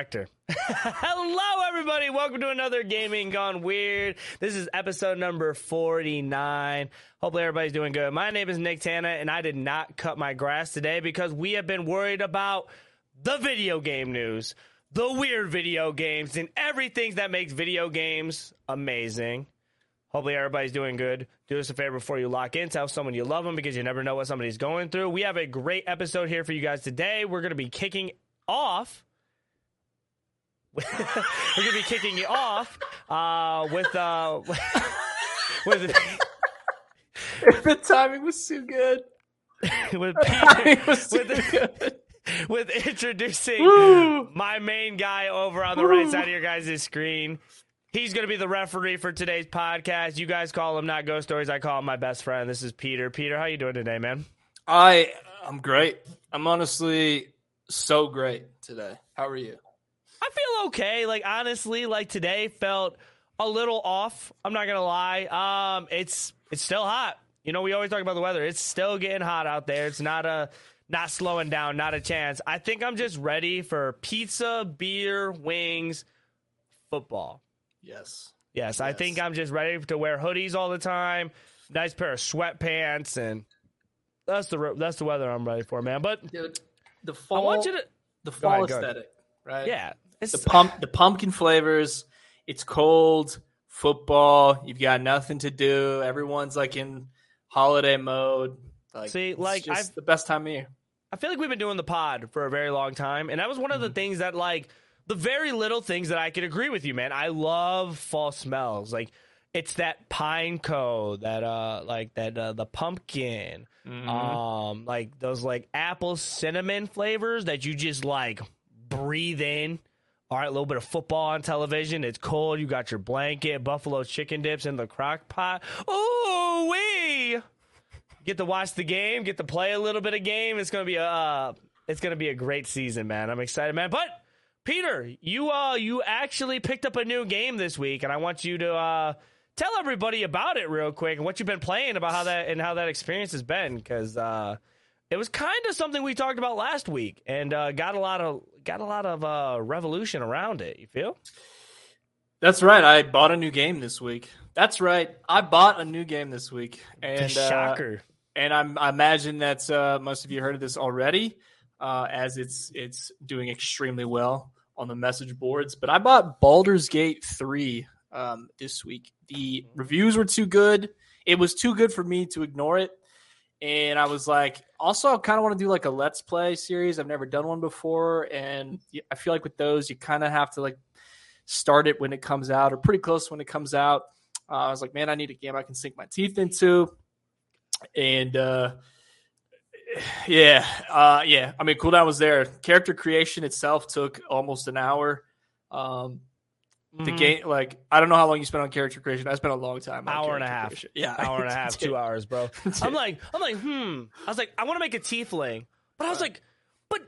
director. Hello, everybody. Welcome to another Gaming Gone Weird. This is episode number 49. Hopefully, everybody's doing good. My name is Nicktana, and I did not cut my grass today because we have been worried about the video game news, the weird video games, and everything that makes video games amazing. Hopefully, everybody's doing good. Do us a favor before you lock in. Tell someone you love them because you never know what somebody's going through. We have a great episode here for you guys today. We're going to be kicking off. We're going to be kicking it off uh, with uh, with the timing was too good. with The timing was too with, good. with introducing Woo! my main guy over on the right side of your guys' screen. He's going to be the referee for today's podcast. You guys call him not ghost stories. I call him my best friend. This is Pieter. Pieter, how you doing today, man? I I'm great. I'm honestly so great today. How are you? I feel okay. Like honestly, like today felt a little off. I'm not gonna lie. Um, it's it's still hot. You know, we always talk about the weather. It's still getting hot out there. It's not a not slowing down. Not a chance. I think I'm just ready for pizza, beer, wings, football. Yes. Yes, I Yes. think I'm just ready to wear hoodies all the time. Nice pair of sweatpants, and that's the that's the weather I'm ready for, man. But Dude, the I want you to, the fall ahead. aesthetic, right? yeah, it's The pump the pumpkin flavors. It's cold, football, you've got nothing to do. Everyone's like in holiday mode. Like See, like, I've- the best time of year. I feel like we've been doing the pod for a very long time, and that was one of the things that, like, the very little things that I could agree with you, man. I love fall smells, like it's that pine cone, that uh, like that uh, the pumpkin, um, like those like apple cinnamon flavors that you just like breathe in. All right, a little bit of football on television. It's cold. You got your blanket, buffalo chicken dips in the crock pot. Oh, wee! get to watch the game, get to play a little bit of game. It's gonna be a uh, it's gonna be a great season, man. I'm excited, man. But Pieter, you uh you actually picked up a new game this week, and I want you to uh tell everybody about it real quick and what you've been playing about how that and how that experience has been because uh it was kind of something we talked about last week and uh, got a lot of got a lot of uh, revolution around it. You feel? That's right. I bought a new game this week. That's right. I bought a new game this week. And uh, shocker. and I'm, I imagine that uh, most of you heard of this already, uh, as it's it's doing extremely well on the message boards. But I bought Baldur's Gate three um, this week. The reviews were too good. It was too good for me to ignore it. And I was like, also, I kind of want to do like a let's play series. I've never done one before, and I feel like with those, you kind of have to like start it when it comes out, or pretty close when it comes out. Uh, I was like, man, I need a game I can sink my teeth into and uh yeah uh yeah i mean cooldown was there character creation itself took almost an hour um the Mhm. game like i don't know how long you spent on character creation i spent a long time Hour and a half. creation. yeah hour and a half, two hours, bro. I'm like, I'm like, hmm. I was like, I want to make a tiefling, but I was like, but,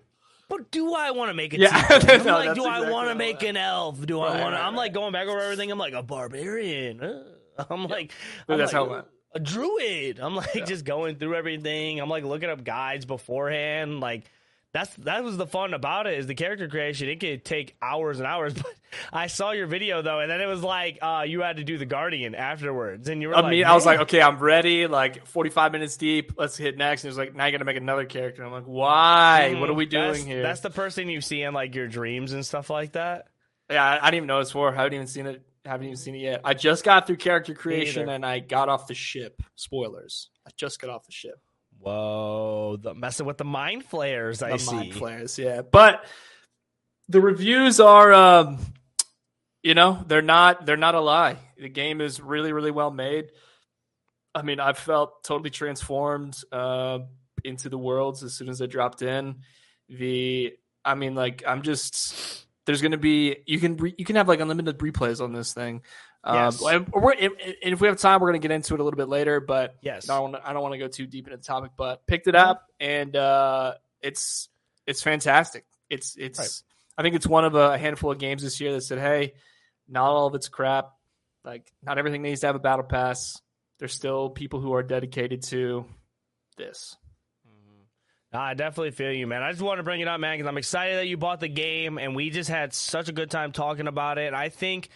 but do I want to make a Yeah. tiefling? I'm No, like, do I want to make that- an elf? Do I want to? right, I'm like going back over everything. I'm like a barbarian. Uh, I'm like, Dude, I'm that's like, how it went. a druid. I'm like Yeah. just going through everything. I'm like looking up guides beforehand. Like that's that was the fun about it is the character creation. It could take hours and hours. But I saw your video though, and then it was like uh, you had to do the guardian afterwards, and you were I like, mean, I was like, okay, I'm ready. Like 45 minutes deep. Let's hit next. And it was like, now you got to make another character. I'm like, why? What are we doing Mm-hmm. that's, here? That's the person you see in like your dreams and stuff like that. Yeah, I, I didn't even know it's for. I haven't even seen it. Haven't even seen it yet. I just got through character creation and I got off the ship. Spoilers. I just got off the ship. Whoa, the messing with the mind flayers. I the see. mind flayers, yeah. But the reviews are, um, you know, they're not. They're not a lie. The game is really, really well made. I mean, I felt totally transformed uh, into the worlds as soon as I dropped in. The, I mean, like, I'm just. There's going to be you can re, you can have like unlimited replays on this thing. Yes. Um, and, we're, and if we have time, we're going to get into it a little bit later. But Yes. I don't, I don't want to go too deep into the topic, but picked it up and uh, it's it's fantastic. It's it's Right. I think it's one of a handful of games this year that said, "Hey, not all of it's crap. Like not everything needs to have a battle pass. There's still people who are dedicated to this." I definitely feel you, man. I just want to bring it up, man, because I'm excited that you bought the game, and we just had such a good time talking about it. I think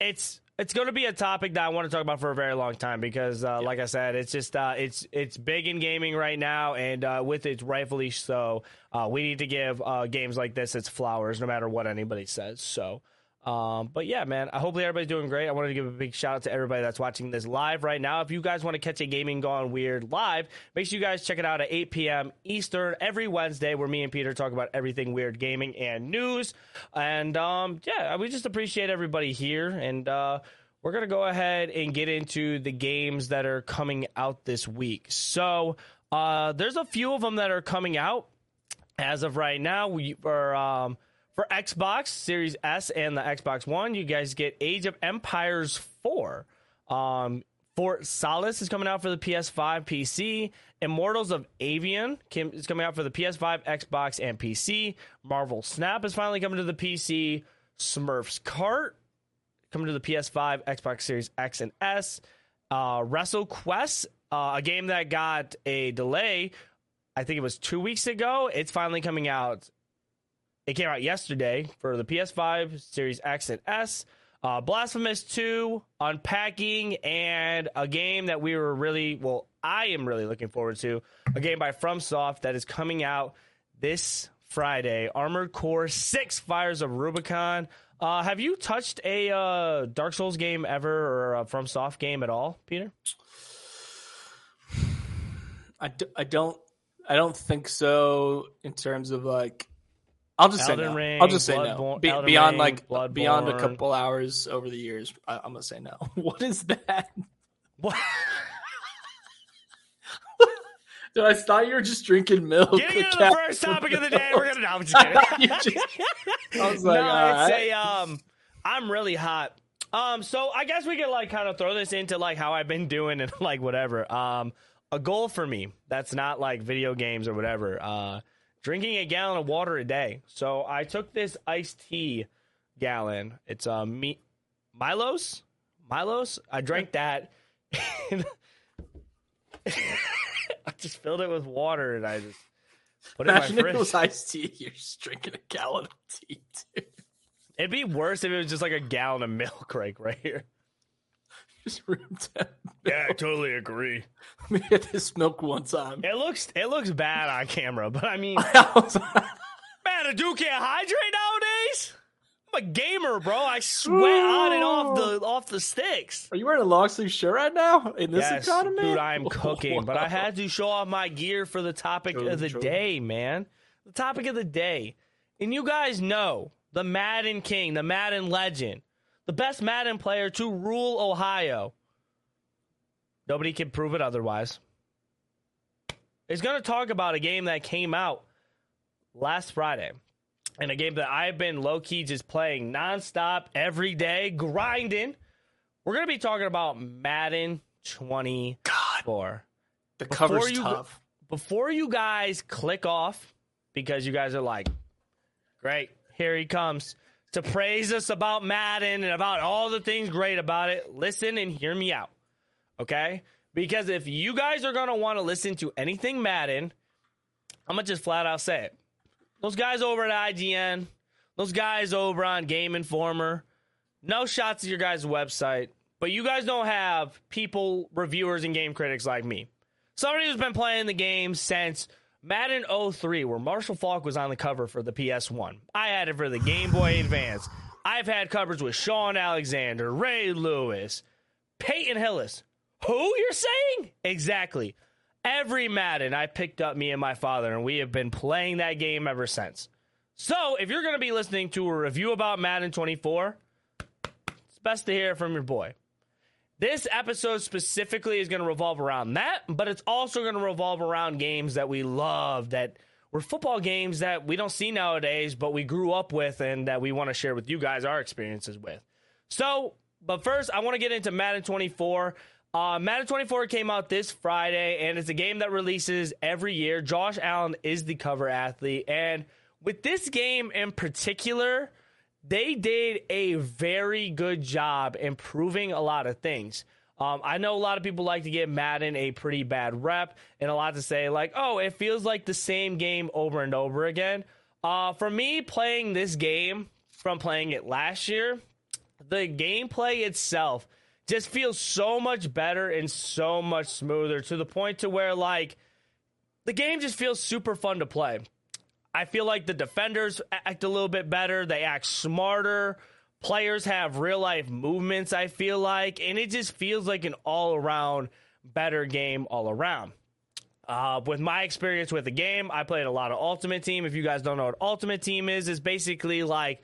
it's it's going to be a topic that I want to talk about for a very long time because, uh, yeah. like I said, it's just uh, it's it's big in gaming right now, and uh, with it, rightfully so. Uh, we need to give uh, games like this its flowers, no matter what anybody says. So. Um, but yeah, man, I hopefully everybody's doing great. I wanted to give a big shout out to everybody that's watching this live right now. If you guys want to catch a Gaming Gone Weird live, make sure you guys check it out at 8 p.m. Eastern every Wednesday, where me and Pieter talk about everything weird gaming and news. And um, yeah, we just appreciate everybody here. And uh, we're going to go ahead and get into the games that are coming out this week. So uh, there's a few of them that are coming out as of right now. We are. Um, for Xbox Series S and the Xbox One, you guys get Age of Empires 4. Um, Fort Solis is coming out for the PS5, PC. Immortals of Aveum is coming out for the PS5, Xbox, and PC. Marvel Snap is finally coming to the PC. Smurfs Kart coming to the PS5, Xbox Series X and S. Uh, Wrestle Quest, uh, a game that got a delay. I think it was two weeks ago. It's finally coming out it came out yesterday for the PS5, Series X and S. Uh, Blasphemous 2, Unpacking, and a game that we were really, well, I am really looking forward to. A game by FromSoft that is coming out this Friday. Armored Core 6 Fires of Rubicon. Uh, have you touched a uh, Dark Souls game ever or a FromSoft game at all, Pieter? I d- I don't I don't think so in terms of like I'll just Elden say no. Ring, I'll just say no. Be, beyond Ring, like Bloodborne. beyond a couple hours over the years, I, am gonna say no. what is that? What? Dude, I thought you were just drinking milk. Getting into the first topic of the day, we're gonna. No, I'm just kidding. just, I was like, no, it's right. a um. I'm really hot. Um, so I guess we could like kind of throw this into like how I've been doing and like whatever. Um, a goal for me that's not like video games or whatever. Uh drinking a gallon of water a day. So I took this iced tea gallon. It's a uh, me- Milos. Milos. I drank that. I just filled it with water and I just put it Imagine in my fridge. If it was iced tea. You're just drinking a gallon of tea too. It'd be worse if it was just like a gallon of milk, right, right here. Just room temp. Yeah, I totally agree. Let me get this milk one time. It looks it looks bad on camera, but I mean, man, a dude can't hydrate nowadays. I'm a gamer, bro. I sweat on and off the off the sticks. Are you wearing a long sleeve shirt right now in this yes, economy? Dude, I'm cooking, but I had to show off my gear for the topic true, of the true. day, man. The topic of the day. And you guys know the Madden King, the Madden legend, the best Madden player to rule Ohio. Nobody can prove it otherwise. Is going to talk about a game that came out last Friday and a game that I've been low key just playing nonstop every day, grinding. We're going to be talking about Madden 24. God, the cover's you, tough. Before you guys click off, because you guys are like, great, here he comes to praise us about Madden and about all the things great about it, listen and hear me out. Okay? Because if you guys are going to want to listen to anything Madden, I'm going to just flat out say it. Those guys over at IGN, those guys over on Game Informer, no shots at your guys' website, but you guys don't have people, reviewers, and game critics like me. Somebody who's been playing the game since Madden 03, where Marshall Faulk was on the cover for the PS1. I had it for the Game Boy Advance. I've had covers with Shaun Alexander, Ray Lewis, Peyton Hillis. Who you're saying? Exactly. Every Madden I picked up me and my father, and we have been playing that game ever since. So if you're going to be listening to a review about Madden 24, it's best to hear from your boy. This episode specifically is going to revolve around that, but it's also going to revolve around games that we love that were football games that we don't see nowadays, but we grew up with and that we want to share with you guys our experiences with. So, but first, I want to get into Madden 24. Uh, Madden 24 came out this Friday, and it's a game that releases every year. Josh Allen is the cover athlete, and with this game in particular, they did a very good job improving a lot of things. Um, I know a lot of people like to give Madden a pretty bad rep and a lot to say like, oh, it feels like the same game over and over again. Uh, for me, playing this game from playing it last year, the gameplay itself just feels so much better and so much smoother to the point to where like the game just feels super fun to play. I feel like the defenders act a little bit better. They act smarter. Players have real life movements, I feel like, and it just feels like an all around better game all around. Uh, with my experience with the game, I played a lot of Ultimate Team. If you guys don't know what Ultimate Team is, is basically like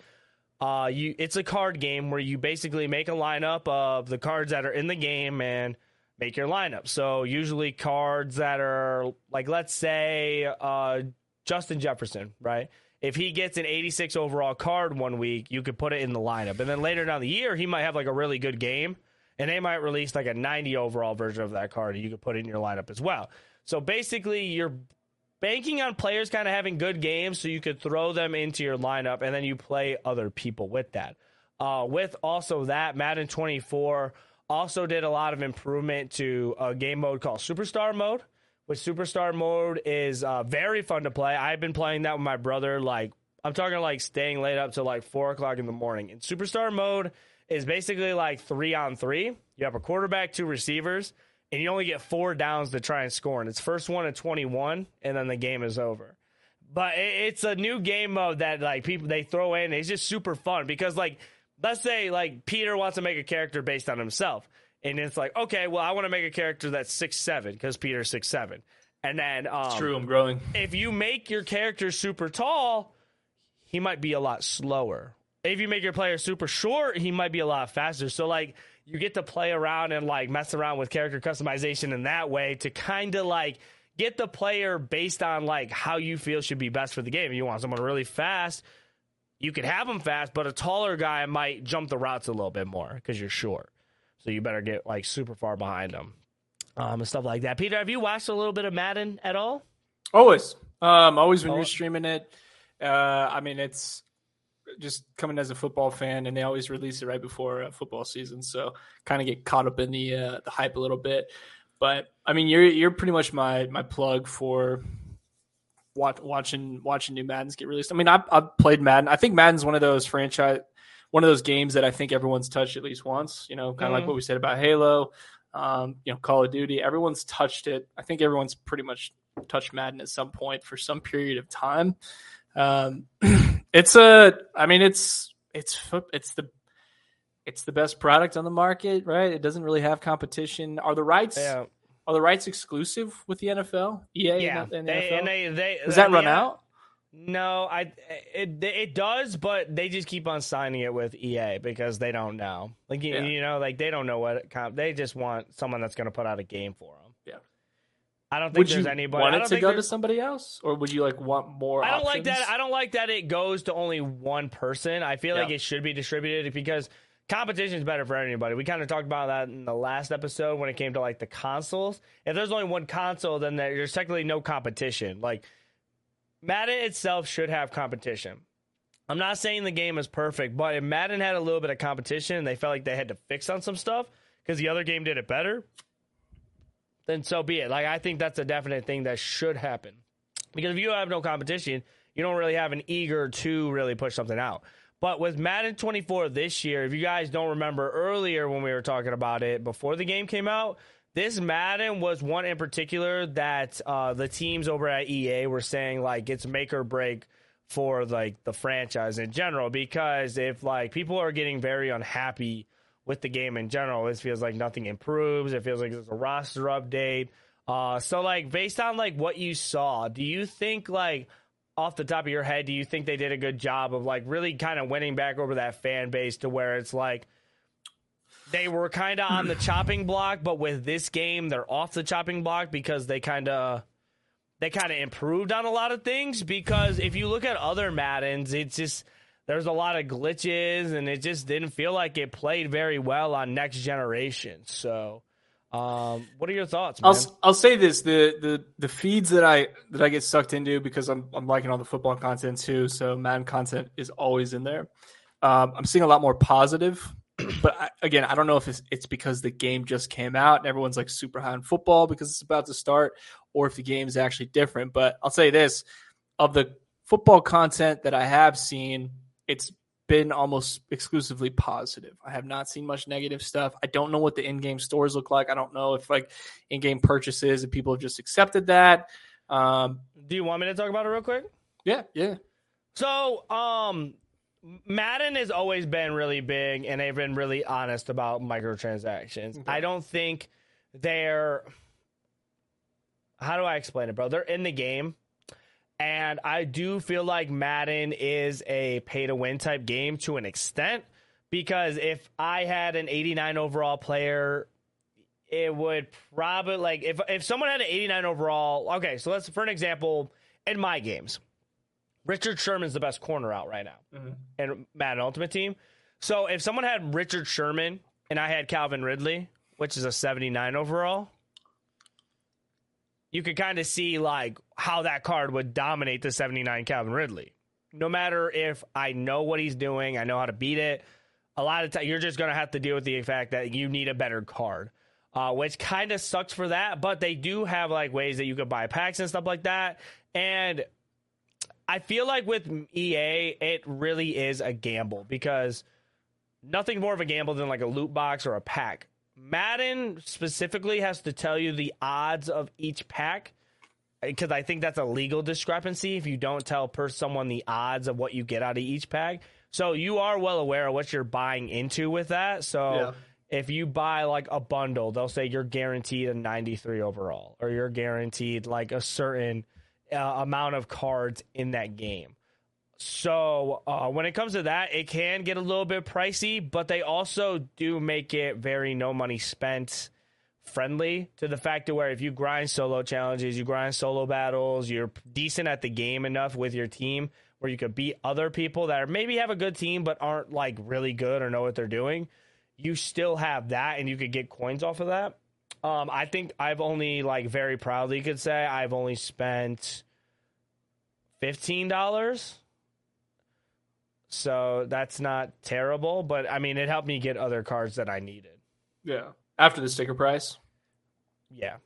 uh, you. It's a card game where you basically make a lineup of the cards that are in the game and make your lineup. So usually cards that are like, let's say, uh, Justin Jefferson, right? If he gets an 86 overall card one week, you could put it in the lineup. And then later down the year, he might have like a really good game and they might release like a 90 overall version of that card and you could put it in your lineup as well. So basically, you're banking on players kind of having good games so you could throw them into your lineup and then you play other people with that. Uh, with also that, Madden 24 also did a lot of improvement to a game mode called Superstar Mode with Superstar Mode is uh, very fun to play. I've been playing that with my brother. Like I'm talking like staying late up to like four o'clock in the morning. And Superstar Mode is basically like three on three. You have a quarterback, two receivers, and you only get four downs to try and score. And it's first one at 21, and then the game is over. But it's a new game mode that like people they throw in. It's just super fun because like let's say like Pieter wants to make a character based on himself and it's like, okay, well, I want to make a character that's six seven because Pieter's six seven, and then um, it's true, I'm growing. If you make your character super tall, he might be a lot slower. If you make your player super short, he might be a lot faster. So like you get to play around and like mess around with character customization in that way to kind of like get the player based on like how you feel should be best for the game. If you want someone really fast, you could have them fast, but a taller guy might jump the routes a little bit more because you're short. So you better get like super far behind them um, and stuff like that. Pieter, have you watched a little bit of Madden at all? Always. Um, always when oh. you're streaming it. Uh, I mean, it's just coming as a football fan, and they always release it right before uh, football season, so kind of get caught up in the uh, the hype a little bit. But I mean, you're you're pretty much my my plug for watch, watching watching new Maddens get released. I mean, I've, I've played Madden. I think Madden's one of those franchise one of those games that I think everyone's touched at least once. You know, kind of mm-hmm. like what we said about Halo, um, you know, Call of Duty. Everyone's touched it. I think everyone's pretty much touched Madden at some point for some period of time. Um, it's a, I mean, it's it's it's the it's the best product on the market, right? It doesn't really have competition. Are the rights? Yeah. Are the rights exclusive with the NFL? EA yeah, and, the, and they, NFL? And they, they, Does that run out? No, I it it does, but they just keep on signing it with EA because they don't know. Like you, yeah. you know, like they don't know what comp. They just want someone that's going to put out a game for them. Yeah. I don't think would there's anybody. Want it to go to somebody else, or would you like want more? I don't options? like that. I don't like that it goes to only one person. I feel yeah. like it should be distributed because competition is better for anybody. We kind of talked about that in the last episode when it came to like the consoles. If there's only one console, then there's technically no competition. Like Madden itself should have competition. I'm not saying the game is perfect, but if Madden had a little bit of competition and they felt like they had to fix on some stuff because the other game did it better, then so be it. Like I think that's a definite thing that should happen. Because if you have no competition, you don't really have an eager to really push something out. But with Madden 24 this year, if you guys don't remember earlier when we were talking about it before the game came out, this Madden was one in particular that uh, the teams over at EA were saying like it's make or break for like the franchise in general because if like people are getting very unhappy with the game in general, it feels like nothing improves. It feels like there's a roster update. Uh, so like based on like what you saw, do you think like off the top of your head, do you think they did a good job of like really kind of winning back over that fan base to where it's like they were kind of on the chopping block, but with this game, they're off the chopping block because they kind of they kind of improved on a lot of things. Because if you look at other Maddens, it's just there's a lot of glitches, and it just didn't feel like it played very well on next generation. So. Um, what are your thoughts? Man? I'll I'll say this: the the the feeds that I that I get sucked into because I'm I'm liking all the football content too. So Madden content is always in there. Um, I'm seeing a lot more positive but I, again, I don't know if it's, it's because the game just came out and everyone's like super high on football because it's about to start, or if the game is actually different. But I'll say this: of the football content that I have seen, it's been almost exclusively positive. I have not seen much negative stuff. I don't know what the in-game stores look like. I don't know if like in-game purchases and people have just accepted that. Um, Do you want me to talk about it real quick? yeah, yeah. So, um, Madden has always been really big, and they've been really honest about microtransactions. Okay. I don't think they're. How do I explain it, bro? They're in the game, and I do feel like Madden is a pay to win type game to an extent. Because if I had an 89 overall player, it would probably like if if someone had an 89 overall. Okay, so let's for an example in my games. Richard Sherman's the best corner out right now Mhm. in Madden Ultimate Team. So if someone had Richard Sherman and I had Calvin Ridley, which is a 79 overall, you could kind of see like how that card would dominate the 79 Calvin Ridley. No matter if I know what he's doing, I know how to beat it. A lot of times you're just going to have to deal with the fact that you need a better card. Uh, which kind of sucks for that, but they do have like ways that you could buy packs and stuff like that. And I feel like with EA, it really is a gamble because nothing more of a gamble than like a loot box or a pack. Madden specifically has to tell you the odds of each pack eh, because I think that's a legal discrepancy if you don't tell per someone the odds of what you get out of each pack. So you are well aware of what you're buying into with that. So Yeah. if you buy like a bundle, they'll say you're guaranteed a 93 overall or you're guaranteed like a certain uh, amount of cards in that game. So uh, when it comes to that, it can get a little bit pricey, but they also do make it very no money spent friendly to the fact where if you grind solo challenges, you grind solo battles, you're decent at the game enough with your team where you could beat other people that are maybe have a good team but aren't like really good or know what they're doing. You still have that and you could get coins off of that. Um, I think I've only like very proudly could say I've only spent fifteen dollars. So that's not terrible, but I mean it helped me get other cards that I needed. Yeah. After the sticker price. Yeah.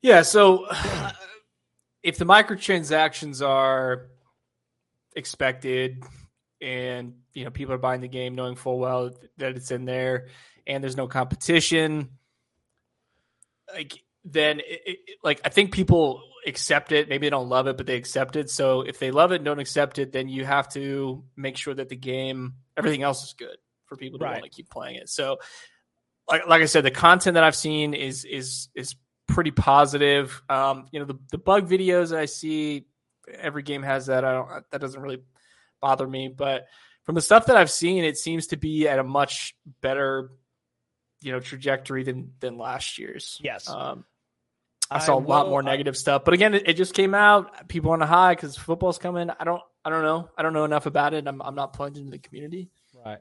Yeah, so if the microtransactions are expected and you know people are buying the game knowing full well that it's in there and there's no competition like then it, it, like I think people accept it maybe they don't love it but they accept it so if they love it and don't accept it then you have to make sure that the game everything else is good for people to Right. want to keep playing it so like like I said, the content that I've seen is is is pretty positive. Um, you know, the the bug videos I see, every game has that. I don't that doesn't really bother me, but from the stuff that I've seen, it seems to be at a much better, you know, trajectory than than last year's. Yes. Um, I saw a lot will- more I- negative stuff, but again, it, it just came out. People on a high because football's coming. I don't, I don't know. I don't know enough about it. I'm, I'm not plugged into the community. Right.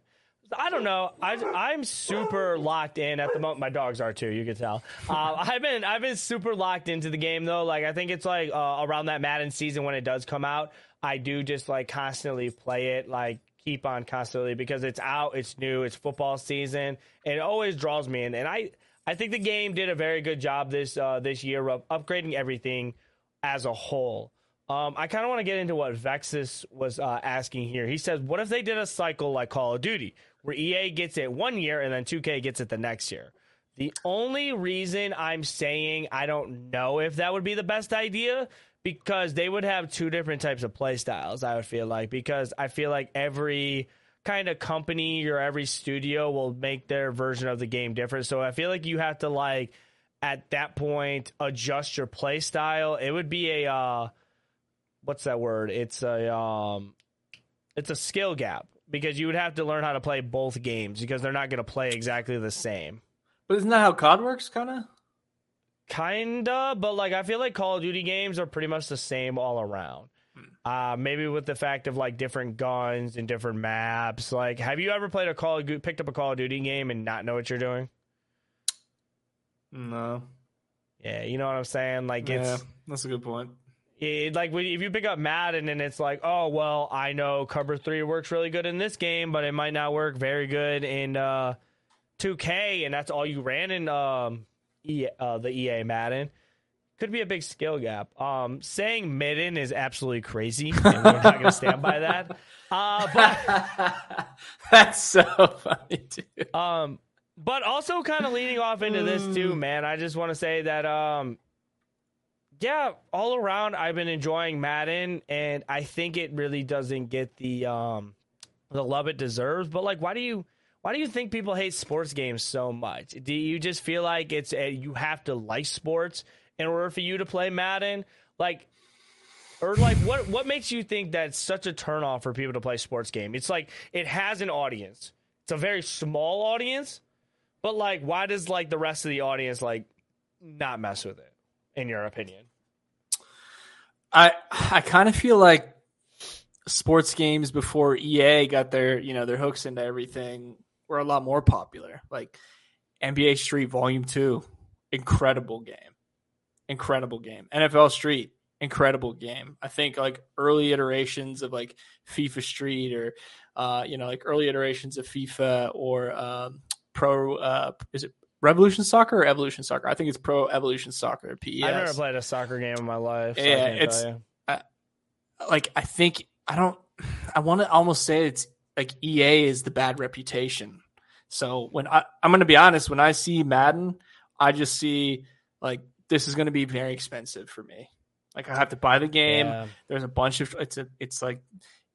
I don't know. I, I'm super locked in at the moment. My dogs are too. You can tell. Uh, I've been I've been super locked into the game though. Like I think it's like uh, around that Madden season when it does come out. I do just like constantly play it. Like keep on constantly because it's out. It's new. It's football season. And it always draws me in. And I I think the game did a very good job this uh, this year of upgrading everything as a whole. Um, I kind of want to get into what Vexus was uh, asking here. He says, "What if they did a cycle like Call of Duty, where EA gets it one year and then 2K gets it the next year?" The only reason I'm saying I don't know if that would be the best idea because they would have two different types of play styles. I would feel like because I feel like every kind of company or every studio will make their version of the game different. So I feel like you have to like at that point adjust your play style. It would be a uh, what's that word? It's a um, it's a skill gap because you would have to learn how to play both games because they're not going to play exactly the same. But isn't that how COD works? Kind of. Kinda, but like I feel like Call of Duty games are pretty much the same all around. Uh, maybe with the fact of like different guns and different maps. Like, have you ever played a Call of Duty, picked up a Call of Duty game and not know what you're doing? No. Yeah, you know what I'm saying. Like, it's yeah, that's a good point. It, like if you pick up Madden and it's like, oh well, I know cover three works really good in this game, but it might not work very good in uh, 2K, and that's all you ran in um, EA, uh, the EA Madden. Could be a big skill gap. Um, saying midden is absolutely crazy, and we're not going to stand by that. Uh, but That's so funny, dude. Um, but also kind of leading off into this too, man. I just want to say that, um, yeah, all around, I've been enjoying Madden, and I think it really doesn't get the um the love it deserves. But like, why do you why do you think people hate sports games so much? Do you just feel like it's a, you have to like sports in order for you to play Madden? Like, or like what what makes you think that's such a turnoff for people to play sports game? It's like it has an audience. It's a very small audience, but like why does like the rest of the audience like not mess with it in your opinion? I I kind of feel like sports games before EA got their you know their hooks into everything were a lot more popular. Like NBA Street Volume Two, incredible game, incredible game. NFL Street, incredible game. I think like early iterations of like FIFA Street or uh, you know like early iterations of FIFA or um, Pro uh, is it Revolution Soccer or Evolution Soccer? I think it's Pro Evolution Soccer. PES. I've never played a soccer game in my life. So Yeah, it's- you. like I think I don't I want to almost say it's like EA is the bad reputation. So when I I'm going to be honest, when I see Madden, I just see like this is going to be very expensive for me. Like I have to buy the game. Yeah. There's a bunch of it's a it's like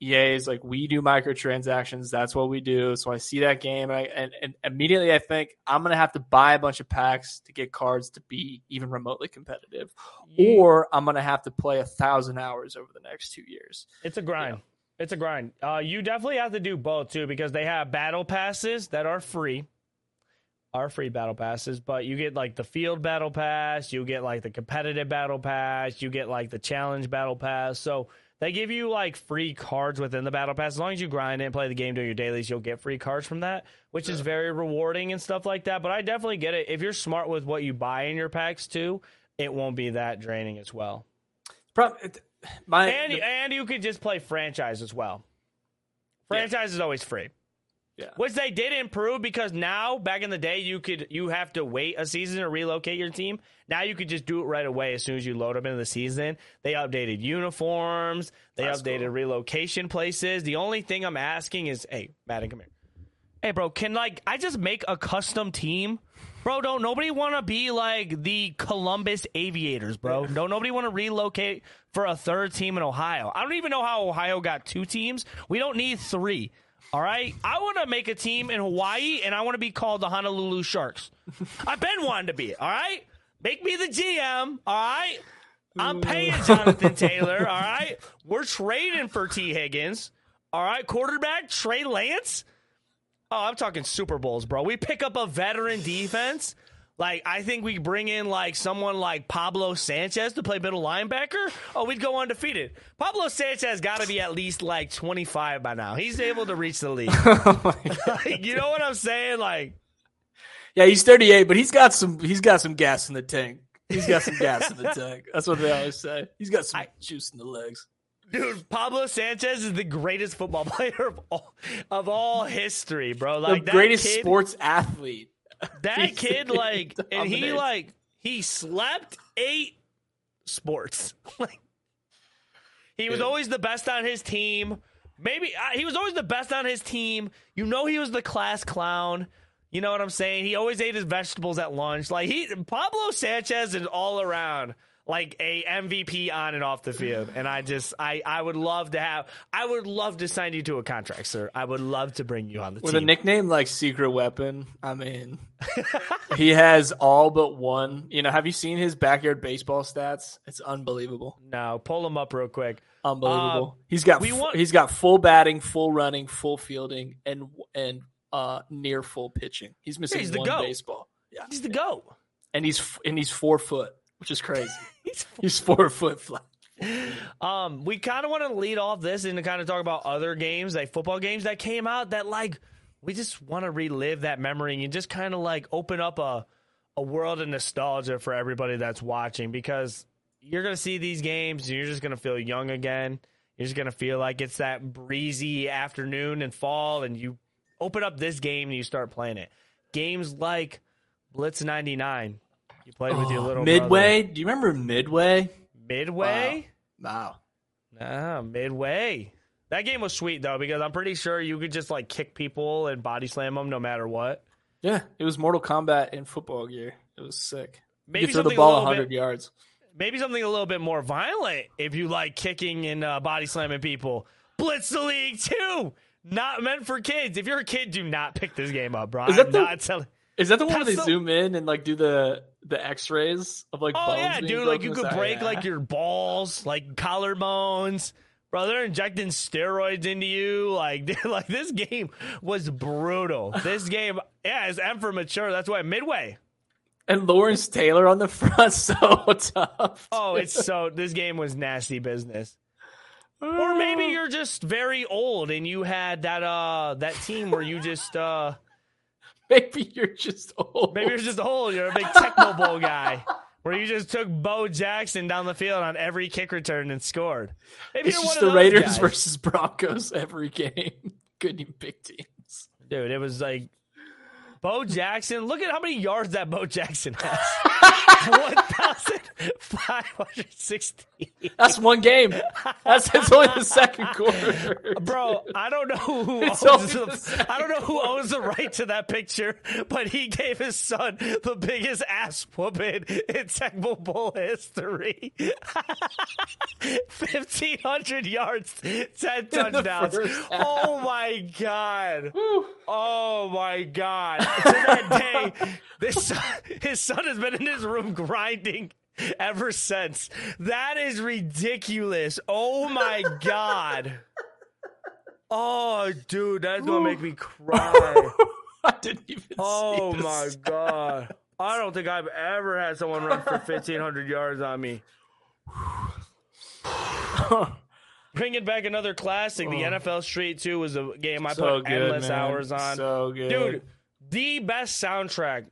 EA is like we do microtransactions. That's what we do. So I see that game and, I, and, and immediately I think I'm gonna have to buy a bunch of packs to get cards to be even remotely competitive, You- or I'm gonna have to play a thousand hours over the next two years. It's a grind. It's a grind. Uh, you definitely have to do both too because they have battle passes that are free, are free battle passes. But you get like the field battle pass, you get like the competitive battle pass, you get like the challenge battle pass. So they give you like free cards within the battle pass. As long as you grind and play the game during your dailies, you'll get free cards from that, which is very rewarding and stuff like that. But I definitely get it. If you're smart with what you buy in your packs too, it won't be that draining as well. Prob- it- my And and you could just play franchise as well. Franchise is always free. Yeah. Which they did improve because now back in the day you could you have to wait a season to relocate your team. Now you could just do it right away as soon as you load them into the season. They updated uniforms, they That's updated cool. relocation places. The only thing I'm asking is, hey, Madden, come here. Hey bro, can like I just make a custom team? Bro, don't nobody want to be like the Columbus Aviators, bro. Don't nobody want to relocate for a third team in Ohio. I don't even know how Ohio got two teams. We don't need three. All right, I want to make a team in Hawaii, and I want to be called the Honolulu Sharks. I've been wanting to be. All right, make me the GM. All right, I'm paying Jonathan Taylor. All right, we're trading for Tee Higgins. All right, quarterback Trey Lance. Oh, I'm talking Super Bowls, bro. We pick up a veteran defense. Like, I think we bring in like someone like Pablo Sanchez to play middle linebacker. Oh, we'd go undefeated. Pablo Sanchez got to be at least like 25 by now. He's able to reach the league. Oh like, you know what I'm saying? Like, yeah, he's 38, but he's got some he's got some gas in the tank. He's got some gas in the tank. That's what they always say. He's got some juice in the legs. Dude, Pablo Sanchez is the greatest football player of all, of all history, bro. Like the greatest kid- sports athlete. that kid like he and he like he slept eight sports. Like he was Dude. always the best on his team. Maybe uh, he was always the best on his team. You know he was the class clown. You know what i'm saying? He always ate his vegetables at lunch. Like he pablo sanchez is all around like a MVP on and off the field, and I just I I would love to have I would love to sign you to a contract, sir. I would love to bring you on the With a nickname like Secret Weapon, I mean, he has all but one. You know, have you seen his backyard baseball stats? It's unbelievable. no, pull him up real quick. Unbelievable. he's got we want- he's got full batting, full running, full fielding, and and uh near full pitching. He's missing he's the one goat. baseball. Yeah, He's the goat. and he's f- and he's four foot, which is crazy. He's he's four foot flat. Um, we kind of want to lead off this and to kind of talk about other games, like football games that came out that like we just want to relive that memory and just kind of like open up a a world of nostalgia for everybody that's watching because you're gonna see these games, and you're just gonna feel young again. You're just gonna feel like it's that breezy afternoon and fall, and you open up this game and you start playing it. Games like Blitz '99, you played with your Oh, little Midway. brother. Do you remember Midway? Midway. Wow. Ah, midway. That game was sweet though because I'm pretty sure you could just like kick people and body slam them no matter what. Yeah, it was Mortal Kombat in football gear. It was sick. Maybe throw the ball a 100 bit, yards. maybe something a little bit more violent if you like kicking and uh, body slamming people. Blitz the League too. Not meant for kids. If you're a kid, do not pick this game up, bro. Is that I'm the- not telling. Is that the one where they the- zoom in and like do the the X-rays of like Oh yeah, dude. Like you could break yeah. like your balls, like collarbones. Bro, they're injecting steroids into you. Like, dude, like this game was brutal. This game, yeah, is M for mature. That's why Midway. and Lawrence Taylor on the front, so tough. Oh, it's so. This game was nasty business. Or maybe you're just very old and you had that uh that team where you just uh maybe you're just old. maybe you're just old. You're a big Tecmo Bowl guy. Where you just took Bo Jackson down the field on every kick return and scored. Maybe it's you're just one the Raiders guys. versus Broncos every game. Good big teams. Dude, it was like Bo Jackson. Look at how many yards that Bo Jackson has. 1,560. That's one game. That's it's only the second quarter. Bro, I don't know who It's owns the the, I don't know who owns the right to that picture, but he gave his son the biggest ass whooping in Tecmo Bowl history. Fifteen hundred yards, ten touchdowns. Oh my god. Oh my god! To that day, this son, his son has been in his room grinding ever since. That is ridiculous. Oh my god. Oh, dude, that's gonna make me cry. I didn't even. Oh my god. I don't think I've ever had someone run for fifteen hundred yards on me. Bringing back another classic. The oh. NFL Street 2 was a game I Oh. So put good, endless man. hours on. So good, Dude, the best soundtrack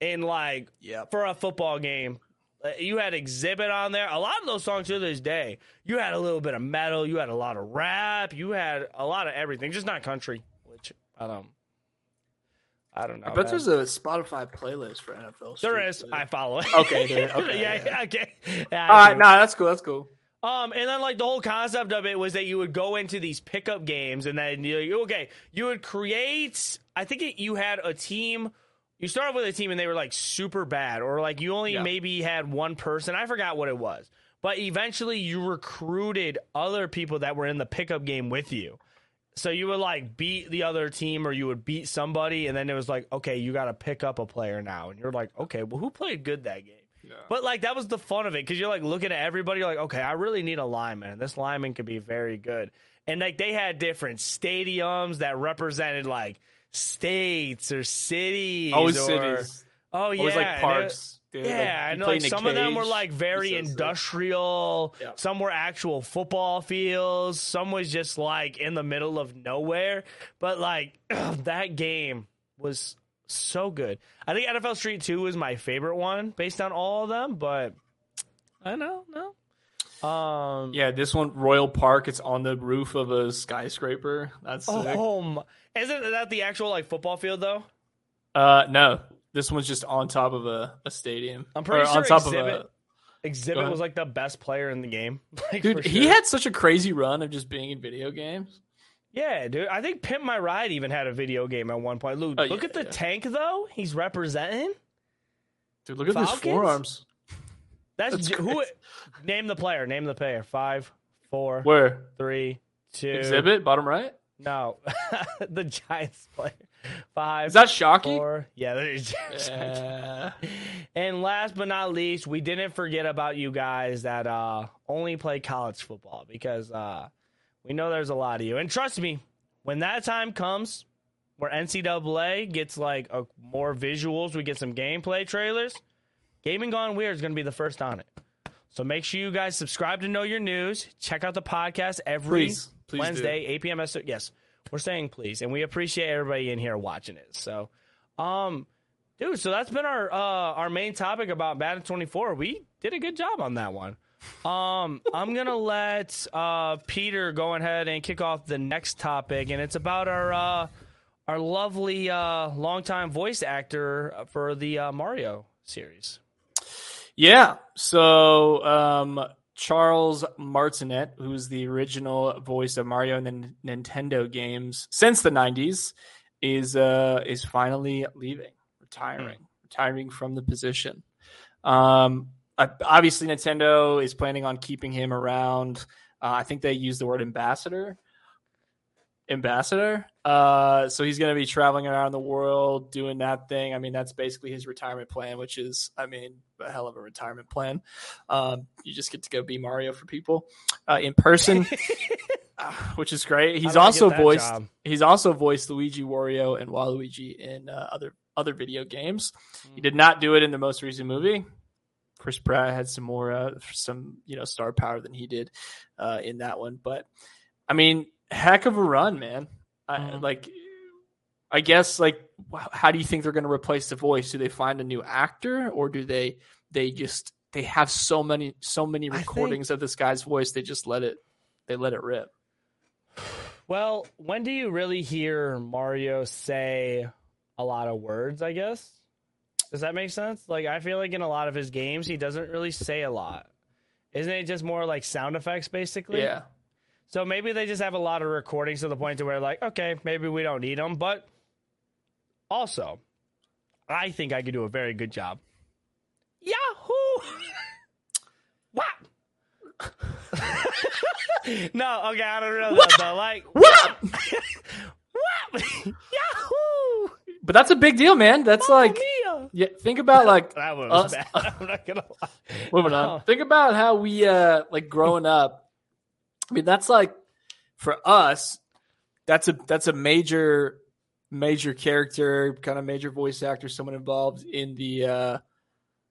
in like Yep. for a football game. Uh, You had Xzibit on there. A lot of those songs to this day. You had a little bit of metal. You had a lot of rap. You had a lot of everything. Just not country, which I don't. I don't know. I bet man. there's a Spotify playlist for NFL. There Street, is. I follow it. Okay, okay, yeah, yeah. okay. Yeah, All right, no, that's cool. That's cool. Um, and then like the whole concept of it was that you would go into these pickup games, and then you okay, you would create. I think it, you had a team. You started with a team, and they were like super bad, or like you only Yeah. maybe had one person. I forgot what it was, but eventually you recruited other people that were in the pickup game with you. So you would like beat the other team, or you would beat somebody, and then it was like, okay, you got to pick up a player now, and you're like, okay, well, who played good that game? But like that was the fun of it because you're like looking at everybody. You're like, okay, I really need a lineman. This lineman could be very good. And like they had different stadiums that represented like states or cities. Always or, cities. Oh yeah, Always like parks. dude. yeah, Like, and like some of them were like very It's so sick. industrial. Yeah. Some were actual football fields. Some was just like in the middle of nowhere. But like that game was so good. I think NFL Street Two is my favorite one based on all of them. But I know, no. Um, Yeah, this one Royal Park. It's on the roof of a skyscraper. That's sick. Oh, my- isn't that the actual like football field though? Uh, no, this one's just on top of a, a stadium. I'm pretty Or sure on top Xzibit- of Xzibit was like the best player in the game. Like, dude. for He had such a crazy run of just being in video games. Yeah, dude. I think Pimp My Ride even had a video game at one point. Luke, Oh, look yeah, at the yeah. tank though. He's representing. Dude, look at his forearms. That's, That's who. crazy. Name the player. Name the player. Five, four, Where three, two. Xzibit bottom right? No, the Giants player. Five. Is that Shockey? four? Yeah, that is. Yeah. And last but not least, we didn't forget about you guys that uh, only play college football because uh, we know there's a lot of you. And trust me, when that time comes where NCAA gets like a, more visuals, we get some gameplay trailers, Gaming Gone Weird is going to be the first on it. So make sure you guys subscribe to know your news. Check out the podcast every Please, please do. Wednesday, 8 p.m. Yes, we're saying please, and we appreciate everybody in here watching it. So, um, dude, so that's been our uh our main topic about Madden 24. We did a good job on that one. Um, I'm gonna let uh, Pieter go ahead and kick off the next topic, and it's about our uh, our lovely uh, longtime voice actor for the uh, Mario series. Yeah. So um, Charles Martinet, who's the original voice of Mario in the Nintendo games since the '90s, is uh, is finally leaving, retiring, mm. retiring from the position. Um, obviously, Nintendo is planning on keeping him around. Uh, I think they use the word ambassador ambassador. Uh, so he's going to be traveling around the world doing that thing. I mean, that's basically his retirement plan, which is, I mean, a hell of a retirement plan. Um, you just get to go be Mario for people uh, in person, uh, which is great. He's also voiced. Job? He's also voiced Luigi, Wario, and Waluigi in uh, other other video games. Mm. He did not do it in the most recent movie. Chris Pratt had some more, uh, some you know, star power than he did uh, in that one, but. I mean, heck of a run, man. Mm-hmm. I, like, I guess like, how do you think they're going to replace the voice? Do they find a new actor, or do they they just they have so many so many recordings think, of this guy's voice? They just let it they let it rip. Well, when do you really hear Mario say a lot of words? I guess. Does that make sense? Like, I feel like in a lot of his games, he doesn't really say a lot. Isn't it just more like sound effects, basically? Yeah. So maybe they just have a lot of recordings to the point to where like, okay, maybe we don't need them. But also, I think I could do a very good job. Yahoo! what? no, okay, I don't know that though. Like what? what? Yahoo! But that's a big deal, man. That's like. Yeah. Think about like that was us. bad. I'm not gonna lie. Moving on. Think about how we uh like growing up I mean, that's like for us, that's a that's a major major character, kind of major voice actor, someone involved in the uh,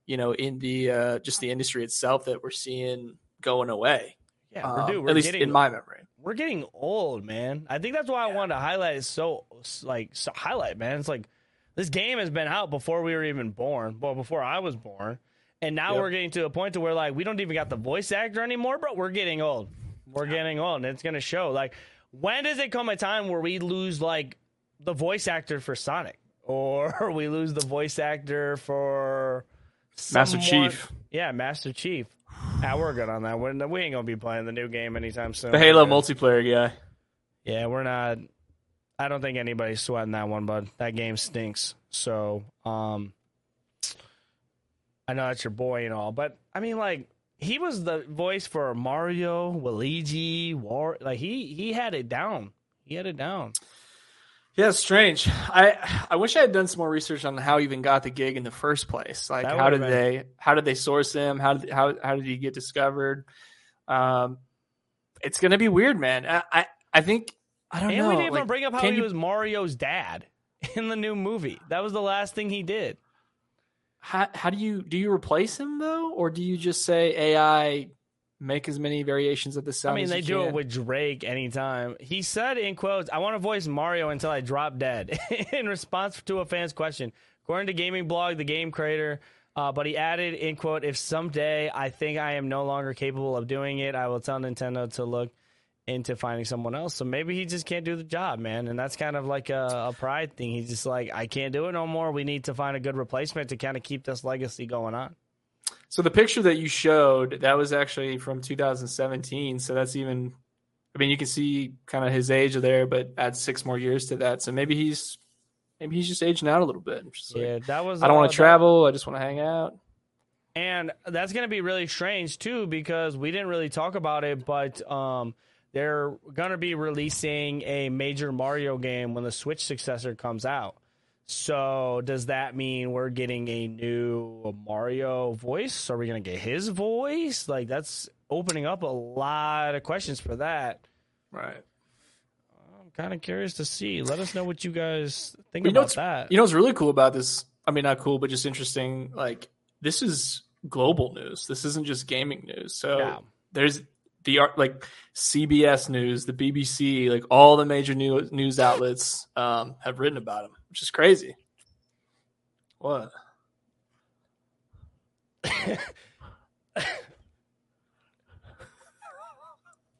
you know in the uh, just the industry itself that we're seeing going away. Yeah, um, dude, we're at least getting, in my memory. We're getting old, man. I think that's why yeah. I wanted to highlight it so like so highlight, man. It's like this game has been out before we were even born, well, before I was born, and now yep. we're getting to a point to where like we don't even got the voice actor anymore, bro. We're getting old. We're getting old, and it's gonna show. Like, when does it come a time where we lose like the voice actor for Sonic, or we lose the voice actor for Master Chief? Yeah, Master Chief. Yeah, we're good on that. We're, we ain't gonna be playing the new game anytime soon. The Halo multiplayer guy. Yeah, we're not. I don't think anybody's sweating that one, but that game stinks. So, um, I know that's your boy and all, but I mean, like, he was the voice for Mario, Luigi, War. Like he he had it down. He had it down. Yeah, it's strange. I I wish I had done some more research on how he even got the gig in the first place. Like, how did been... they how did they source him? How did how how did he get discovered? Um, it's gonna be weird, man. I I, I think I don't and know. we didn't like, even bring up how he you... was Mario's dad in the new movie. That was the last thing he did how how do you do you replace him though, or do you just say AI make as many variations of the sound? I mean, they do can? it with Drake anytime. He said in quotes, "I want to voice Mario until I drop dead." in response to a fan's question, according to gaming blog, the game creator. Uh, but he added in quote, "If someday I think I am no longer capable of doing it, I will tell Nintendo to look into finding someone else. So maybe he just can't do the job, man. And that's kind of like a, a, pride thing. He's just like, I can't do it no more. We need to find a good replacement to kind of keep this legacy going on. So the picture that you showed, that was actually from 2017. So that's even, I mean, you can see kind of his age there, but add six more years to that. So maybe he's, maybe he's just aging out a little bit. yeah, like, that was. I don't want to travel. I just want to hang out. And that's going to be really strange too, because we didn't really talk about it, but um, they're going to be releasing a major Mario game when the Switch successor comes out. So does that mean we're getting a new Mario voice? Are we going to get his voice? Like that's opening up a lot of questions for that. Right. I'm kind of curious to see. Let us know what you guys think you about that. You know what's really cool about this? I mean, not cool, but just interesting. Like this is global news. This isn't just gaming news. So yeah. there's the like CBS News, the BBC, like all the major news news outlets um, have written about him, which is crazy. What?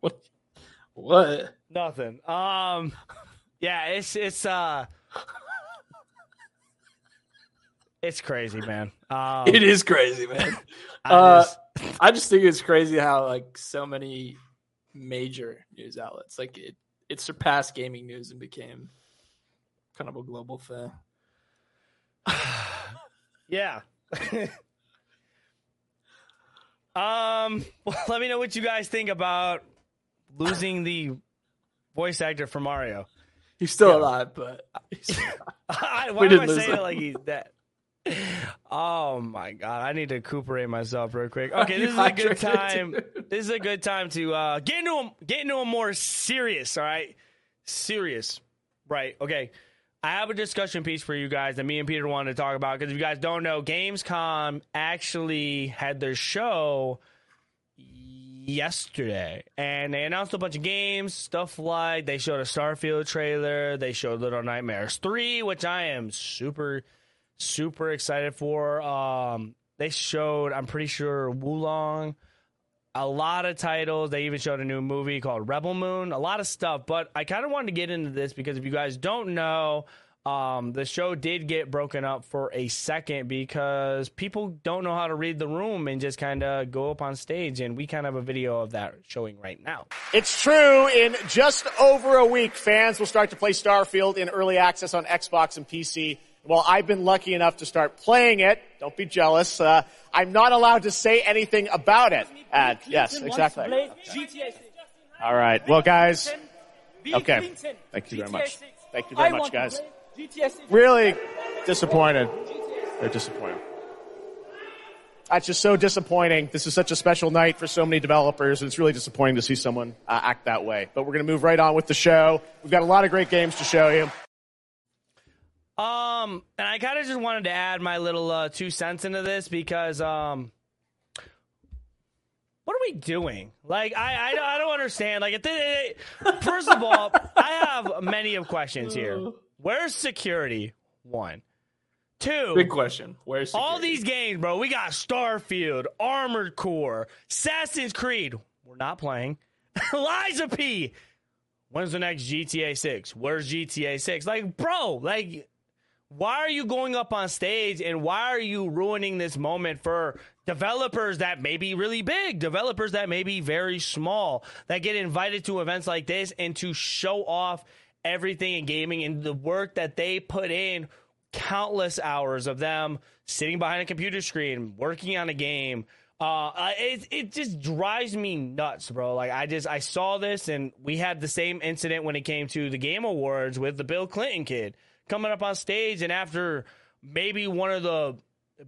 what? What? Nothing. Um, yeah, it's it's uh, it's crazy, man. Um, It is crazy, man. I Uh, just- I just think it's crazy how like so many major news outlets like it it surpassed gaming news and became kind of a global thing. yeah. um, well, let me know what you guys think about losing the voice actor for Mario. He's still Yeah. alive, but I, We why am I saying it like he's dead? Oh my god! I need to recuperate myself real quick. Okay, this is a good time. This is a good time to uh, get into a, get into a more serious. All right, serious. Right. Okay. I have a discussion piece for you guys that me and Pieter wanted to talk about because if you guys don't know, Gamescom actually had their show yesterday and they announced a bunch of games stuff like they showed a starfield trailer they showed little nightmares 3 which i am super super excited for um they showed i'm pretty sure Wo Long a lot of titles they even showed a new movie called rebel moon a lot of stuff but i kind of wanted to get into this because if you guys don't know um, the show did get broken up for a second because people don't know how to read the room and just kind of go up on stage. And we kind of have a video of that showing right now. It's true. In just over a week, fans will start to play Starfield in early access on Xbox and PC. Well, I've been lucky enough to start playing it. Don't be jealous. Uh, I'm not allowed to say anything about it. Uh, yes, exactly. All right. Well, guys. Okay. Thank you very much. Thank you very much, guys. Really disappointed. They're disappointed. That's just so disappointing. This is such a special night for so many developers, and it's really disappointing to see someone uh, act that way. But we're going to move right on with the show. We've got a lot of great games to show you. Um, and I kind of just wanted to add my little uh, two cents into this because um, what are we doing? Like, I I, don't- I don't understand. Like, at the, first of all, I have many of questions here. Where's security? One, two. big question. Where's All these games, bro. We got Starfield, Armored Core, Assassin's Creed. We're not playing. Liza P. When's the next GTA 6? Where's GTA 6? Like, bro, like, why are you going up on stage and why are you ruining this moment for developers that may be really big, developers that may be very small, that get invited to events like this and to show off everything in gaming and the work that they put in countless hours of them sitting behind a computer screen working on a game. Uh it, it just drives me nuts bro. Like i just i saw this and we had the same incident when it came to the game awards with the bill clinton kid coming up on stage and after maybe one of the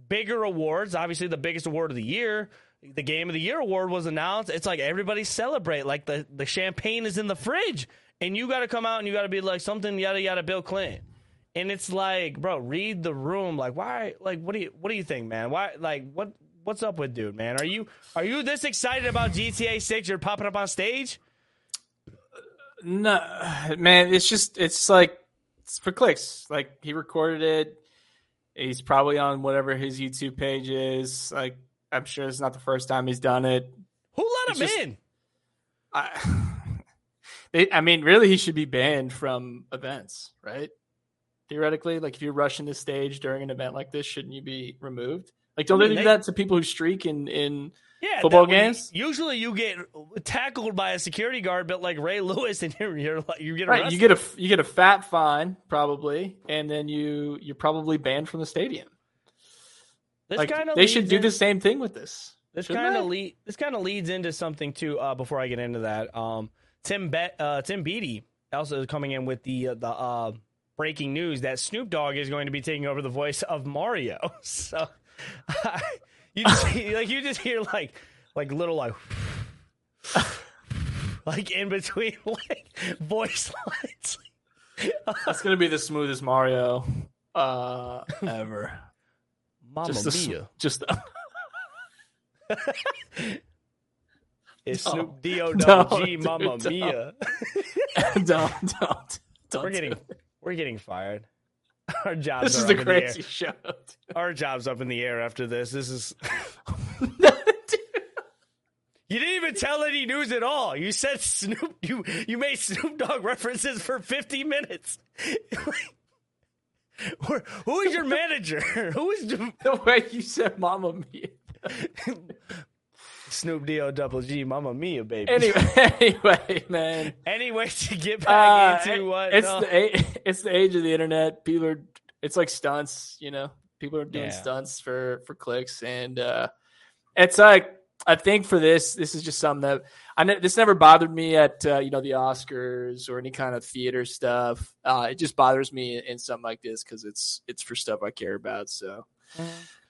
bigger awards obviously the biggest award of the year the game of the year award was announced it's like everybody celebrate like the the champagne is in the fridge and you got to come out and you got to be like something yada yada bill clinton and it's like, bro, read the room. Like, why? Like, what do you what do you think, man? Why? Like, what what's up with dude, man? Are you are you this excited about GTA Six? You're popping up on stage. No, man, it's just it's like it's for clicks. Like he recorded it. He's probably on whatever his YouTube page is. Like I'm sure it's not the first time he's done it. Who let him just- in? I, they, I mean, really, he should be banned from events, right? Theoretically, like if you're rushing the stage during an event like this, shouldn't you be removed? Like, don't I mean, they do they- that to people who streak in in? Yeah, Football games? usually, you get tackled by a security guard but like Ray Lewis, and you're, you're like you get Right, you get a you get a fat fine probably, and then you you're probably banned from the stadium. This Like they should do in- the same thing with this. This kind of lead. This kind of leads into something too. Uh, before I get into that, um, Tim Bet, uh, Tim Beatty also is coming in with the uh, the uh, breaking news that Snoop Dogg is going to be taking over the voice of Mario. So you just like you just hear like like little like like in between like voice lines. That's gonna be the smoothest Mario uh, ever. Mamma just the, mia! just the, It's No. Snoop D O G Mamma don't. Mia. don't don't don't. We're getting we're getting fired. Our jobs This is up a in the air. crazy show. Our job's up in the air after this. This is You didn't even tell any news at all. You said Snoop. You you made Snoop Dogg references for 50 minutes. Who is your manager? Who is the way you said "Mama Mia"? Snoop D O double G, Mama Mia, baby. Anyway, anyway, man. Anyway, to get back Uh, into what? it's no. the it's the age of the internet. People are it's like stunts, you know. People are doing Yeah. stunts for for clicks, and uh, it's like I think for this, this is just something that I ne- this never bothered me at uh, you know the Oscars or any kind of theater stuff. Uh, it just bothers me in something like this because it's it's for stuff I care about. So.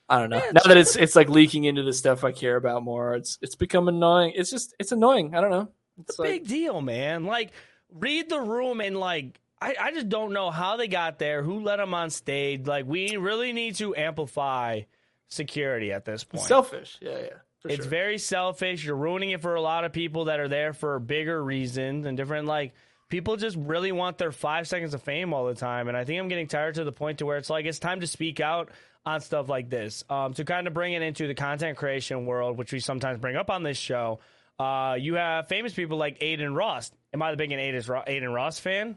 I don't know. Yeah, now that it's it's like leaking into the stuff I care about more, it's it's become annoying. It's just it's annoying. I don't know. It's a like, big deal, man. Like, read the room and like, I, I just don't know how they got there, who let them on stage. Like, we really need to amplify security at this point. selfish. Yeah, yeah. For it's sure. very selfish. You're ruining it for a lot of people that are there for bigger reasons and different like people just really want their five seconds of fame all the time. And I think I'm getting tired to the point to where it's like it's time to speak out on stuff like this. Um, to kind of bring it into the content creation world, which we sometimes bring up on this show. Uh, you have famous people like Adin Ross. Am I the big Adin, Adin Ross fan?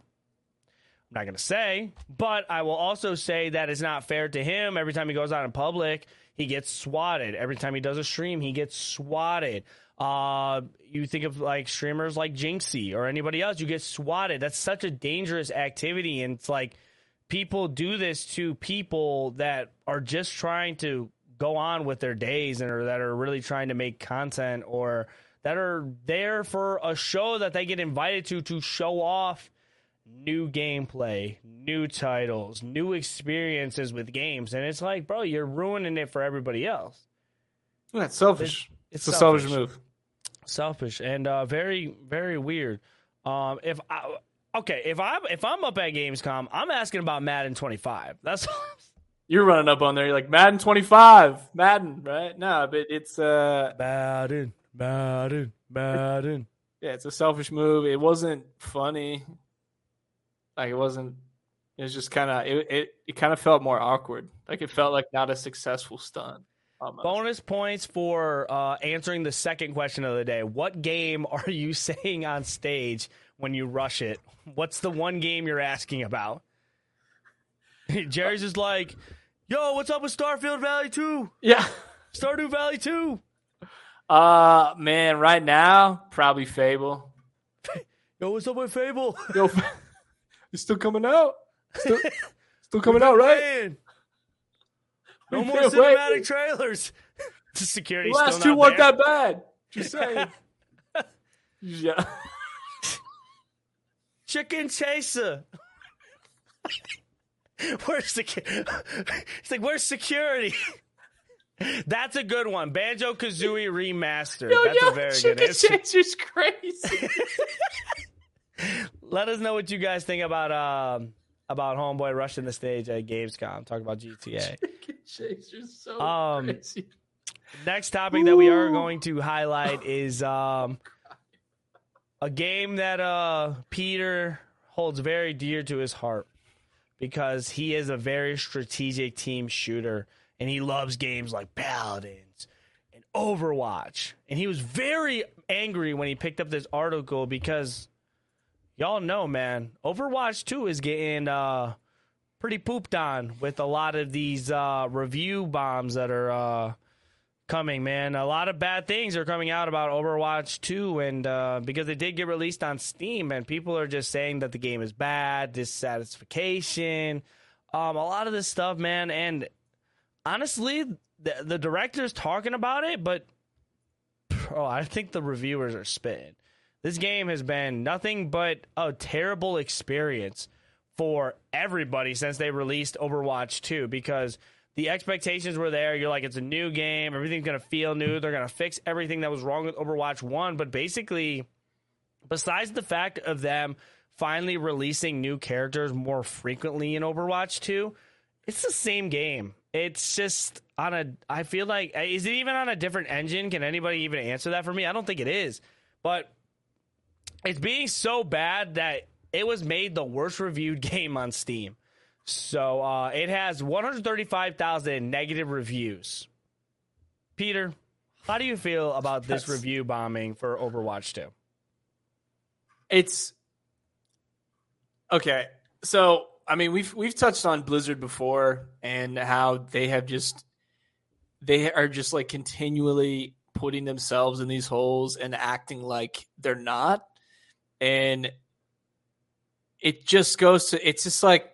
I'm not going to say, but I will also say that it's not fair to him. Every time he goes out in public, he gets swatted. Every time he does a stream, he gets swatted. Uh, you think of like streamers like Jinxie or anybody else, you get swatted. That's such a dangerous activity. And it's like people do this to people that are just trying to go on with their days and or that are really trying to make content or that are there for a show that they get invited to to show off new gameplay, new titles, new experiences with games. And it's like, bro, you're ruining it for everybody else. Yeah, it's selfish. It's, It's, a selfish selfish. move. Selfish and uh, very, very weird. Um, if I okay, if I'm if I'm up at Gamescom, I'm asking about Madden 25. That's all. You're running up on there. You're like Madden 25, Madden, right? No, but it's uh, Madden, Madden, Madden. yeah, it's a selfish move. It wasn't funny. Like it wasn't. It was just kind of. It it, it kind of felt more awkward. Like it felt like not a successful stunt. Almost. Bonus points for uh, answering the second question of the day. What game are you saying on stage when you rush it? What's the one game you're asking about? Jerry's just like, yo, what's up with Starfield Valley 2? Yeah. Stardew Valley 2? Uh, man, right now probably Fable. Yo, what's up with Fable? Yo, it's still coming out. Still, still coming out, right? Man. No more cinematic waiting. trailers. the security The last two weren't that bad. Just saying. yeah. Chicken chaser. where's the? It's like where's security? That's a good one. Banjo Kazooie remastered. Yo, That's yo, a very good Chicken answer. Chaser's crazy. Let us know what you guys think about um about Homeboy rushing the stage at Gamescom. Talk about GTA. Chicken Chaser's so Um, crazy. Next topic that we are going to highlight is um a game that uh Pieter holds very dear to his heart because he is a very strategic team shooter and he loves games like Paladins and Overwatch. And he was very angry when he picked up this article because y'all know, man, Overwatch 2 is getting uh pretty pooped on with a lot of these uh review bombs that are uh coming, man. A lot of bad things are coming out about Overwatch 2, and uh, because it did get released on Steam, and people are just saying that the game is bad, dissatisfaction, um, a lot of this stuff, man. And honestly, the, the director's talking about it, but oh, I think the reviewers are spitting. This game has been nothing but a terrible experience for everybody since they released Overwatch 2 because the expectations were there. You're like, it's a new game. Everything's going to feel new. They're going to fix everything that was wrong with Overwatch 1. But basically, besides the fact of them finally releasing new characters more frequently in Overwatch 2, it's the same game. It's just on a. I feel like. Uh, is it even on a different engine? Can anybody even answer that for me? I don't think it is. But it's being so bad that it was made the worst reviewed game on Steam. So uh, it has 135,000 negative reviews. Pieter, How do you feel about this That's- review bombing for Overwatch 2? It's okay. So I mean, we've we've touched on Blizzard before and how they have just they are just like continually putting themselves in these holes and acting like they're not, and it just goes to it's just like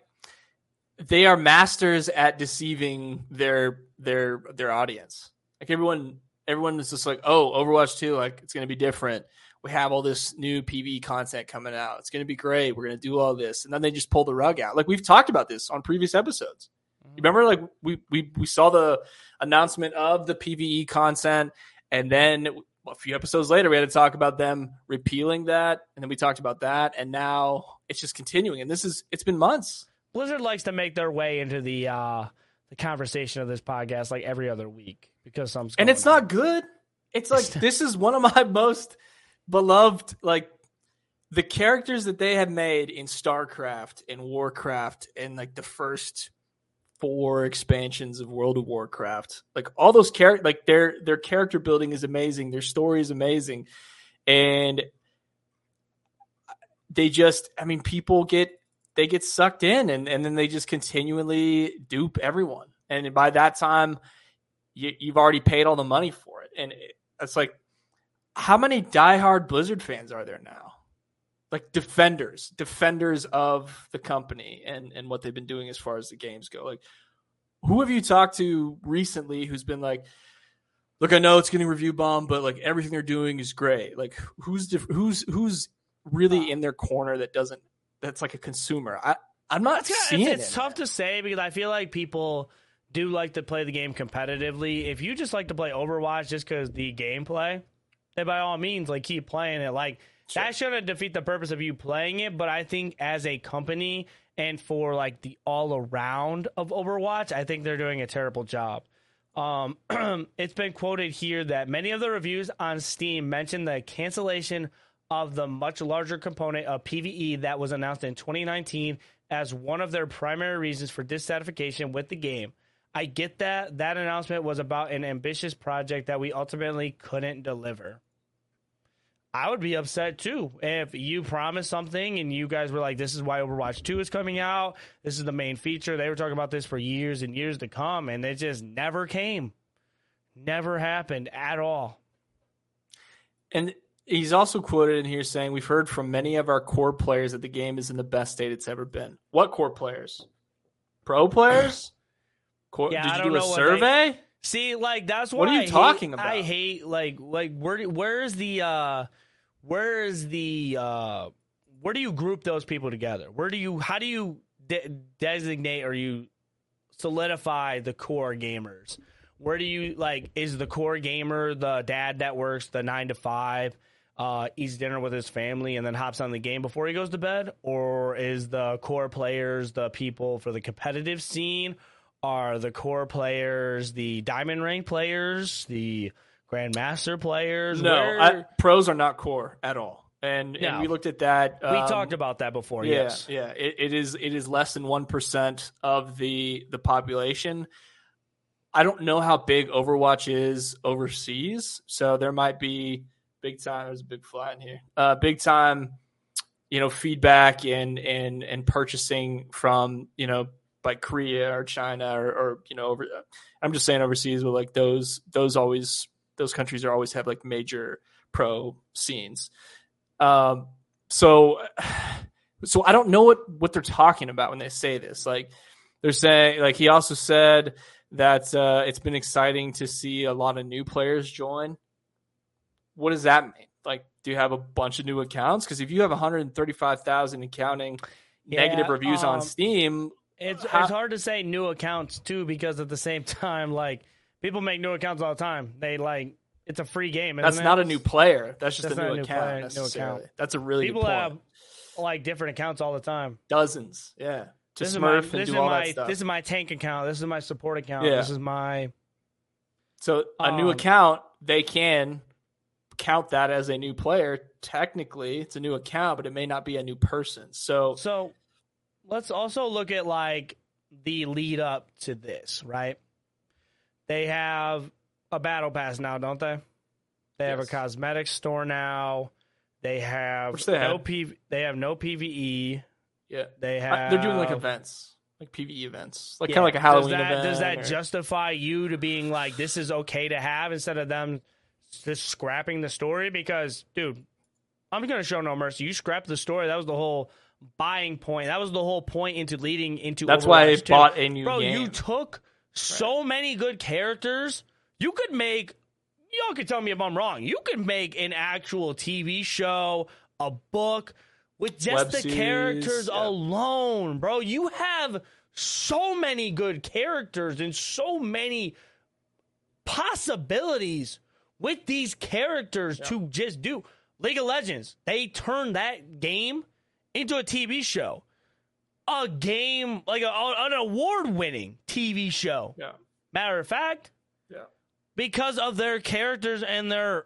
they are masters at deceiving their their their audience. Like everyone everyone is just like, oh, Overwatch 2, like it's gonna be different we have all this new PV content coming out. It's going to be great. We're going to do all this. And then they just pull the rug out. Like we've talked about this on previous episodes. You remember like we we we saw the announcement of the PVE content and then a few episodes later we had to talk about them repealing that and then we talked about that and now it's just continuing and this is it's been months. Blizzard likes to make their way into the uh, the conversation of this podcast like every other week because some And it's not good. It's like this is one of my most beloved like the characters that they have made in StarCraft and Warcraft and like the first four expansions of World of Warcraft. Like all those characters like their their character building is amazing, their story is amazing. And they just I mean people get they get sucked in and, and then they just continually dupe everyone. And by that time you, you've already paid all the money for it. And it, it's like how many diehard Blizzard fans are there now? Like defenders, defenders of the company and and what they've been doing as far as the games go. Like, who have you talked to recently who's been like, "Look, I know it's getting review bomb, but like everything they're doing is great." Like, who's dif- who's who's really in their corner that doesn't that's like a consumer? I I'm not It's, seeing it's, it's it. tough to say because I feel like people do like to play the game competitively. If you just like to play Overwatch just because the gameplay, then by all means, like keep playing it. Like that shouldn't defeat the purpose of you playing it. But I think as a company and for like the all around of Overwatch, I think they're doing a terrible job. Um, it's been quoted here that many of the reviews on Steam mention the cancellation of the much larger component of PvE that was announced in 2019 as one of their primary reasons for dissatisfaction with the game. I get that that announcement was about an ambitious project that we ultimately couldn't deliver. I would be upset too if you promised something and you guys were like, "This is why Overwatch 2 is coming out. This is the main feature." They were talking about this for years and years to come, and it just never came, never happened at all. And he's also quoted in here saying, We've heard from many of our core players that the game is in the best state it's ever been. What core players? Pro players? Core, Yeah, did I you do a what they- survey? See, like that's What why are you I hate- talking about? I hate like like where where's the uh where's the uh where do you group those people together? Where do you how do you de- designate or you solidify the core gamers? Where do you like is the core gamer the dad that works the 9 to 5 uh eats dinner with his family and then hops on the game before he goes to bed or is the core players the people for the competitive scene are the core players the diamond rank players the grandmaster players No, Where- I, pros are not core at all. And, No. and we looked at that. we um, talked about that before Yeah, yes yeah. It, it is it is less than one percent of the the population. I don't know how big Overwatch is overseas, so there might be big time. There's a big flat in here. Uh, big time, you know, feedback and and and purchasing from you know like Korea or China or, or you know over. I'm just saying overseas, but like those those always those countries are always have like major pro scenes. Um, so so I don't know what what they're talking about when they say this. Like they're saying, like he also said that uh, it's been exciting to see a lot of new players join. What does that mean? Like, do you have a bunch of new accounts? Because if you have 135,000 and counting negative Yeah, reviews on um, Steam, it's How- it's hard to say new accounts too because at the same time like people make new accounts all the time they like it's a free game that's it? not a new player. That's just That's a new a new account. player, new account. That's a really people have like different accounts all the time Dozens, yeah, to this is my, smurf this and is my this is my tank account this is my support account Yeah. this is my So a new Um, account, they can count that as a new player. Technically, it's a new account, but it may not be a new person. So So let's also look at like the lead up to this, right? They have a battle pass now, don't they? They have a Yes. cosmetic store now. They have they no had. P. They have no PVE. Yeah, They have. Uh, they're doing like events, like PVE events, like Yeah. kind of like a Halloween does that, event. Does that or- justify you to being like this is okay to have instead of them just scrapping the story? Because, dude, I'm gonna show no mercy. You scrapped the story. That was the whole buying point. That was the whole point into leading into. That's why I Overwatch 2. bought a new Bro, game. you took so many good characters. You could make. Y'all could tell me if I'm wrong. You could make an actual TV show, a book with just Web the series, characters yeah. alone, bro. You have so many good characters and so many possibilities with these characters to just do. League of Legends, they turned that game into a TV show. A game, like a, an award winning TV show. yeah, Matter of fact, yeah. because of their characters and their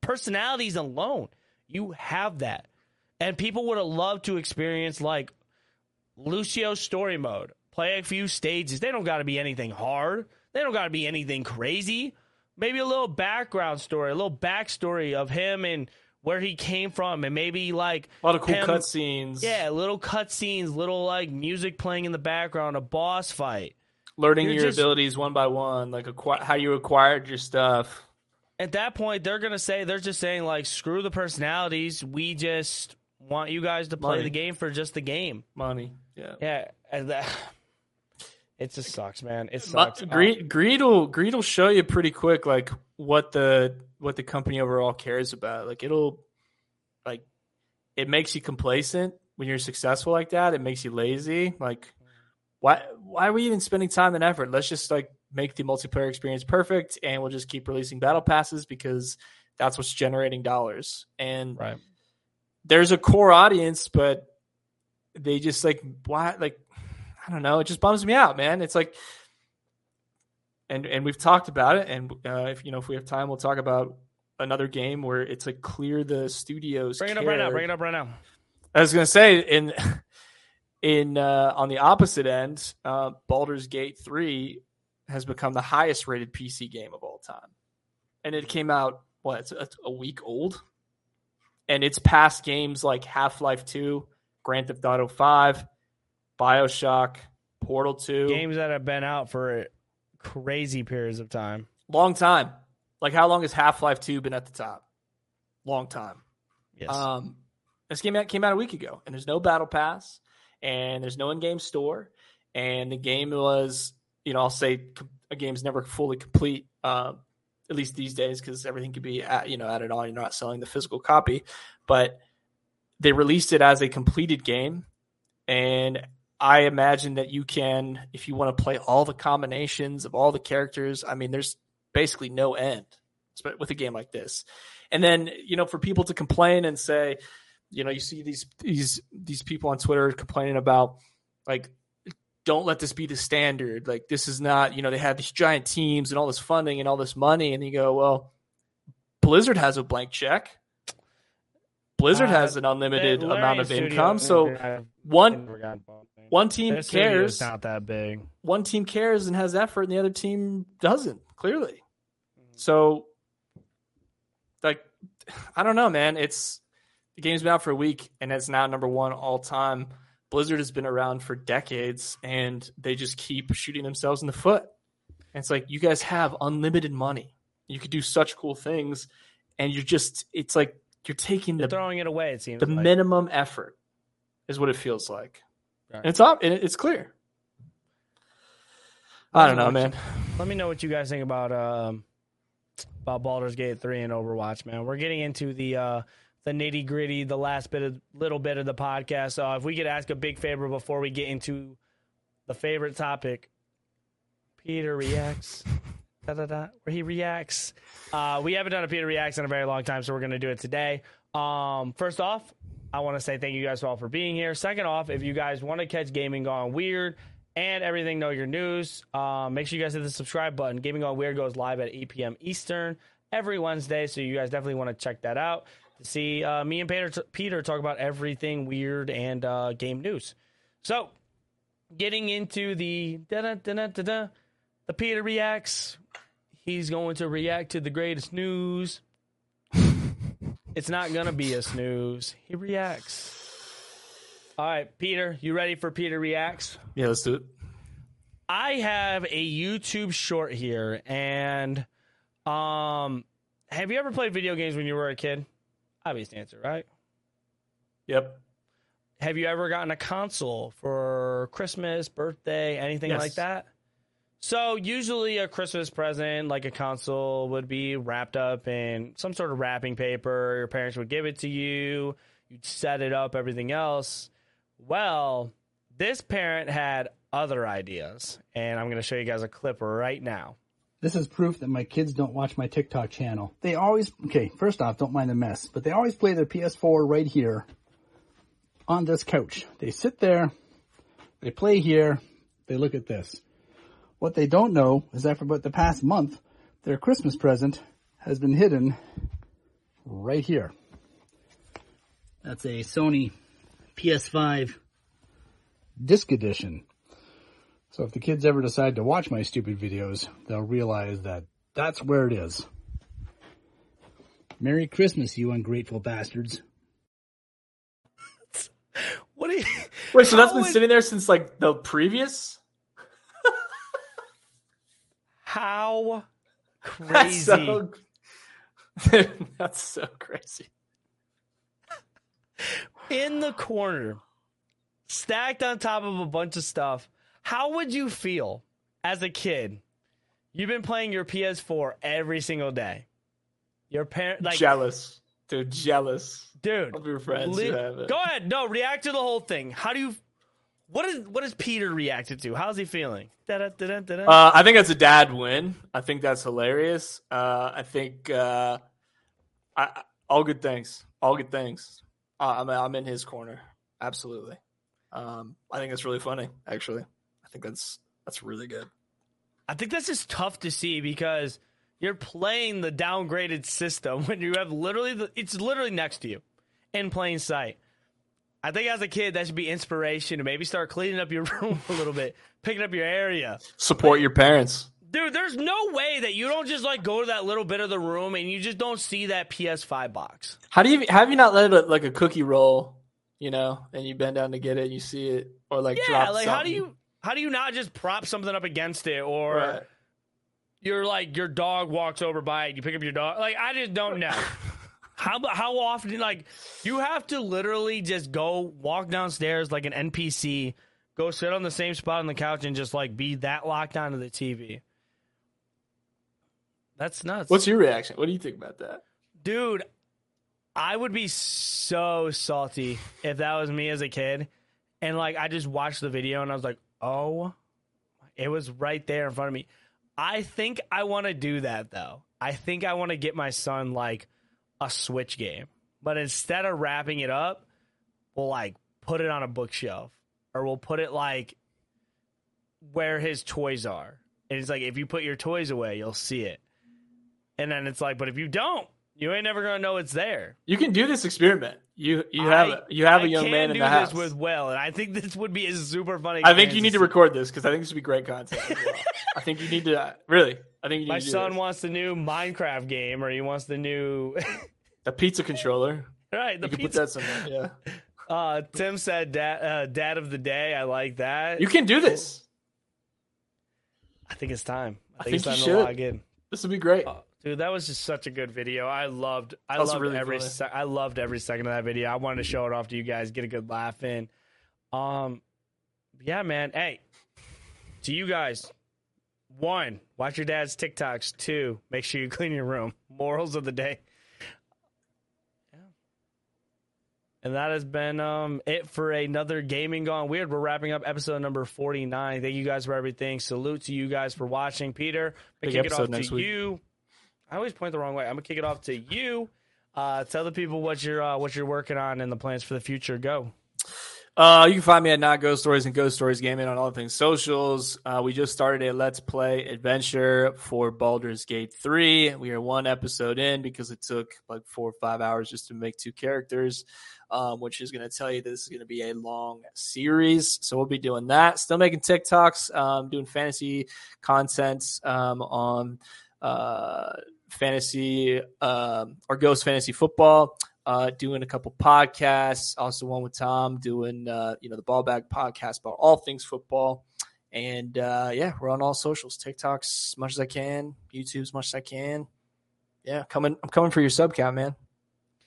personalities alone. You have that. And people would have loved to experience like Lucio's story mode. Play a few stages. They don't got to be anything hard. They don't got to be anything crazy. Maybe a little background story, a little backstory of him and where he came from, and maybe like A lot of cool cutscenes. Yeah, little cutscenes, little like music playing in the background, a boss fight. learning You're your just- abilities one by one, like how you acquired your stuff. at that point they're gonna say they're just saying like screw the personalities we just want you guys to play Money. the game for just the game Money, yeah. yeah it just sucks man it But sucks greed, um, greed will greed will show you pretty quick, like what the what the company overall cares about. Like it'll, like, it makes you complacent when you're successful like that. It makes you lazy. Like, why why are we even spending time and effort? Let's just like make the multiplayer experience perfect, and we'll just keep releasing battle passes because that's what's generating dollars. And right there's a core audience, but they just like why like I don't know. It just bums me out, man. It's like, and and we've talked about it, and uh, if you know if we have time, we'll talk about another game where it's like clear the studios. bring it up right now bring it up right now I was gonna say in in uh, on the opposite end, uh, Baldur's Gate three has become the highest rated PC game of all time, and it came out what it's a, a week old, and it's past games like Half Life two, Grand Theft Auto five, Bioshock, Portal two, games that have been out for crazy periods of time long time. Like how long has Half Life two been at the top? Long time. yes Um, this game came out a week ago, and there's no battle pass, and there's no in-game store, and the game was, you know, I'll say a game's never fully complete, uh, at least these days, because everything could be, at, you know, added on. You're not selling the physical copy, but they released it as a completed game, and I imagine that you can, if you want to play all the combinations of all the characters. I mean, there's basically no end with a game like this. And then, you know, for people to complain and say, you know, you see these these these people on Twitter complaining about like don't let this be the standard. Like this is not, you know, they have these giant teams and all this funding and all this money and you go, well, Blizzard has a blank check. Blizzard Uh, has an unlimited amount of income. So one one team Their studio's cares, not that big one team cares and has effort and the other team doesn't, clearly. Mm. So like I don't know, man. It's the game's been out for a week and it's now number one all time. Blizzard has been around for decades and they just keep shooting themselves in the foot. And it's like you guys have unlimited money. You could do such cool things and you're just it's like you're taking they're the throwing it away it seems the like. minimum effort is what it feels like. Right. It's up it's clear. I don't know, man. Let me know what you guys think about um about Baldur's Gate three and Overwatch, man. We're getting into the uh the nitty gritty, the last bit of little bit of the podcast. So if we could ask a big favor before we get into the favorite topic, Pieter reacts. da, da, da, where he reacts. Uh, we haven't done a Pieter reacts in a very long time, so we're gonna do it today. Um, first off, I want to say thank you guys all for being here. Second off, if you guys want to catch Gaming Gone Weird and everything know your news, um, make sure you guys hit the subscribe button. Gaming Gone Weird goes live at 8 p.m. Eastern every Wednesday, so you guys definitely want to check that out to see uh, me and Pieter, Pieter talk about everything weird and uh, game news. So, getting into the the Pieter reacts. he's going to react to the greatest news. It's not gonna be a snooze. He reacts. All right, Pieter, you ready for Pieter reacts? Yeah, let's do it. I have a YouTube short here, and um, have you ever played video games when you were a kid? Obvious answer, right? Yep. Have you ever gotten a console for Christmas, birthday, anything Yes. like that? So usually a Christmas present, like a console, would be wrapped up in some sort of wrapping paper. Your parents would give it to you. You'd set it up, everything else. Well, this parent had other ideas, and I'm going to show you guys a clip right now. This is proof that my kids don't watch my TikTok channel. They always, okay, first off, don't mind the mess, but they always play their PS4 right here on this couch. They sit there, they play here, they look at this. What they don't know is that for about the past month, their Christmas present has been hidden right here. That's a Sony PS5 disc edition. So if the kids ever decide to watch my stupid videos, they'll realize that that's where it is. Merry Christmas, you ungrateful bastards. What do you? Wait, so that's been would- sitting there since like the previous? How crazy? so, that's so crazy. in the corner, stacked on top of a bunch of stuff. How would you feel as a kid? You've been playing your PS4 every single day. Your parent, like, jealous, dude. Jealous dude, of your friends li- who have it. go ahead. No, react to the whole thing. How do you? What is what is Pieter reacted to? How's he feeling? Uh, I think that's a dad win. I think that's hilarious. Uh, I think uh, I, I- all good things. All good things. Uh, I'm I'm in his corner. Absolutely. Um, I think that's really funny. Actually, I think that's that's really good. I think that's just tough to see because you're playing the downgraded system when you have literally the, it's literally next to you in plain sight. I think as a kid that should be inspiration to maybe start cleaning up your room a little bit, picking up your area. Support your parents. Dude, there's no way that you don't just like go to that little bit of the room and you just don't see that PS5 box. How do you have you not let it like a cookie roll? You know, and you bend down to get it, and you see it, or like Yeah, drop like how do you how do you not just prop something up against it or Right. you're like your dog walks over by it, you pick up your dog. Like I just don't know. how how often like you have to literally just go walk downstairs like an NPC, go sit on the same spot on the couch and just like be that locked onto the TV. That's nuts. What's your reaction? What do you think about that? Dude, I would be so salty if that was me as a kid. And like I just watched the video and I was like, "Oh, it was right there in front of me." I think I want to do that though. I think I want to get my son like a Switch game. But instead of wrapping it up, we'll like put it on a bookshelf or we'll put it like where his toys are. And it's like if you put your toys away, you'll see it. And then it's like, but if you don't, you ain't never gonna know it's there. You can do this experiment. You you have I- a you have I a young man in do the this house. with Will, and I think this would be a super funny. I think you need to record this because I think this would be great content. well. I think you need to really. I think you need My son wants the new Minecraft game, or he wants the new. the pizza controller. right, the you can put pizza. that somewhere. Yeah, Uh, Tim said, "Dad, uh, dad of the day." I like that. you can do this. I think it's time. I I think, think it's you time to should. log in. This would be great. Oh, dude, that was just such a good video. I loved. I loved really every. Se- I loved every second of that video. I wanted to show it off to you guys, get a good laugh in. Um, yeah, man. Hey, to you guys. One, watch your dad's TikToks. Two, make sure you clean your room. Morals of the day. Yeah. And that has been um, it for another Gaming Gone Weird. We're wrapping up episode number 49. Thank you guys for everything. Salute to you guys for watching. Pieter, kick it off to week. you. I always point the wrong way. I'm gonna kick it off to you. Uh, tell the people what you're uh, what you're working on and the plans for the future. Go. Uh, you can find me at Not Ghost Stories and Ghost Stories Gaming on all the things socials. Uh, we just started a Let's Play adventure for Baldur's Gate 3. We are one episode in because it took like four or five hours just to make two characters, um, which is going to tell you this is going to be a long series. So we'll be doing that. Still making TikToks, um, doing fantasy content um, on uh, fantasy uh, or Ghost Fantasy Football. Uh, doing a couple podcasts, also one with Tom, doing uh, you know the Ballback podcast about all things football, and uh, yeah, we're on all socials, TikToks as much as I can, YouTube as much as I can. Yeah, coming, I'm coming for your sub count, man.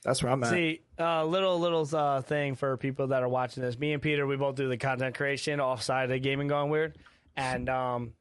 That's where I'm at. See, uh, little little uh, thing for people that are watching this. Me and Pieter, we both do the content creation offside of gaming gone weird, and um,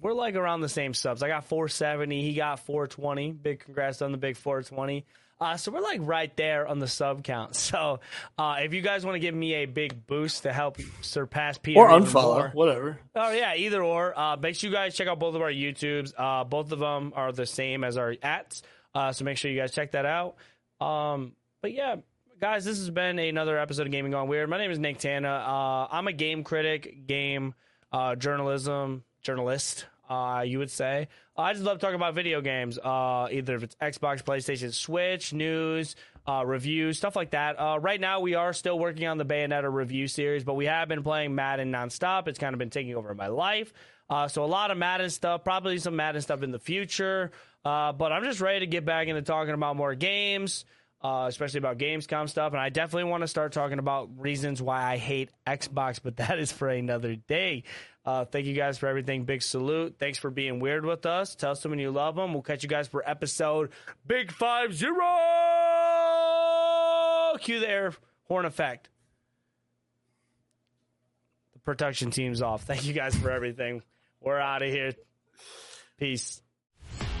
we're like around the same subs. I got 470, he got 420. Big congrats on the big 420. Uh, so we're like right there on the sub count. So uh, if you guys want to give me a big boost to help surpass Pieter or unfollow, more- whatever. Oh yeah, either or. Uh, make sure you guys check out both of our YouTubes. Uh, both of them are the same as our ats, uh, so make sure you guys check that out. Um, but yeah, guys, this has been another episode of Gaming Gone Weird. My name is Nicktana. Uh, I'm a game critic, game uh, journalism journalist. Uh, you would say I just love talking about video games. Uh, either if it's Xbox, PlayStation, Switch, news, uh, reviews, stuff like that. Uh, right now, we are still working on the Bayonetta review series, but we have been playing Madden nonstop. It's kind of been taking over my life. Uh, so a lot of Madden stuff, probably some Madden stuff in the future. Uh, but I'm just ready to get back into talking about more games, uh, especially about Gamescom stuff. And I definitely want to start talking about reasons why I hate Xbox, but that is for another day. Uh, thank you guys for everything. Big salute. Thanks for being weird with us. Tell someone you love them. We'll catch you guys for episode Big Five Zero. Cue the air horn effect. The production team's off. Thank you guys for everything. We're out of here. Peace.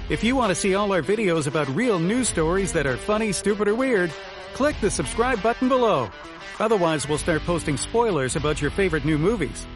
If you want to see all our videos about real news stories that are funny, stupid, or weird, click the subscribe button below. Otherwise, we'll start posting spoilers about your favorite new movies.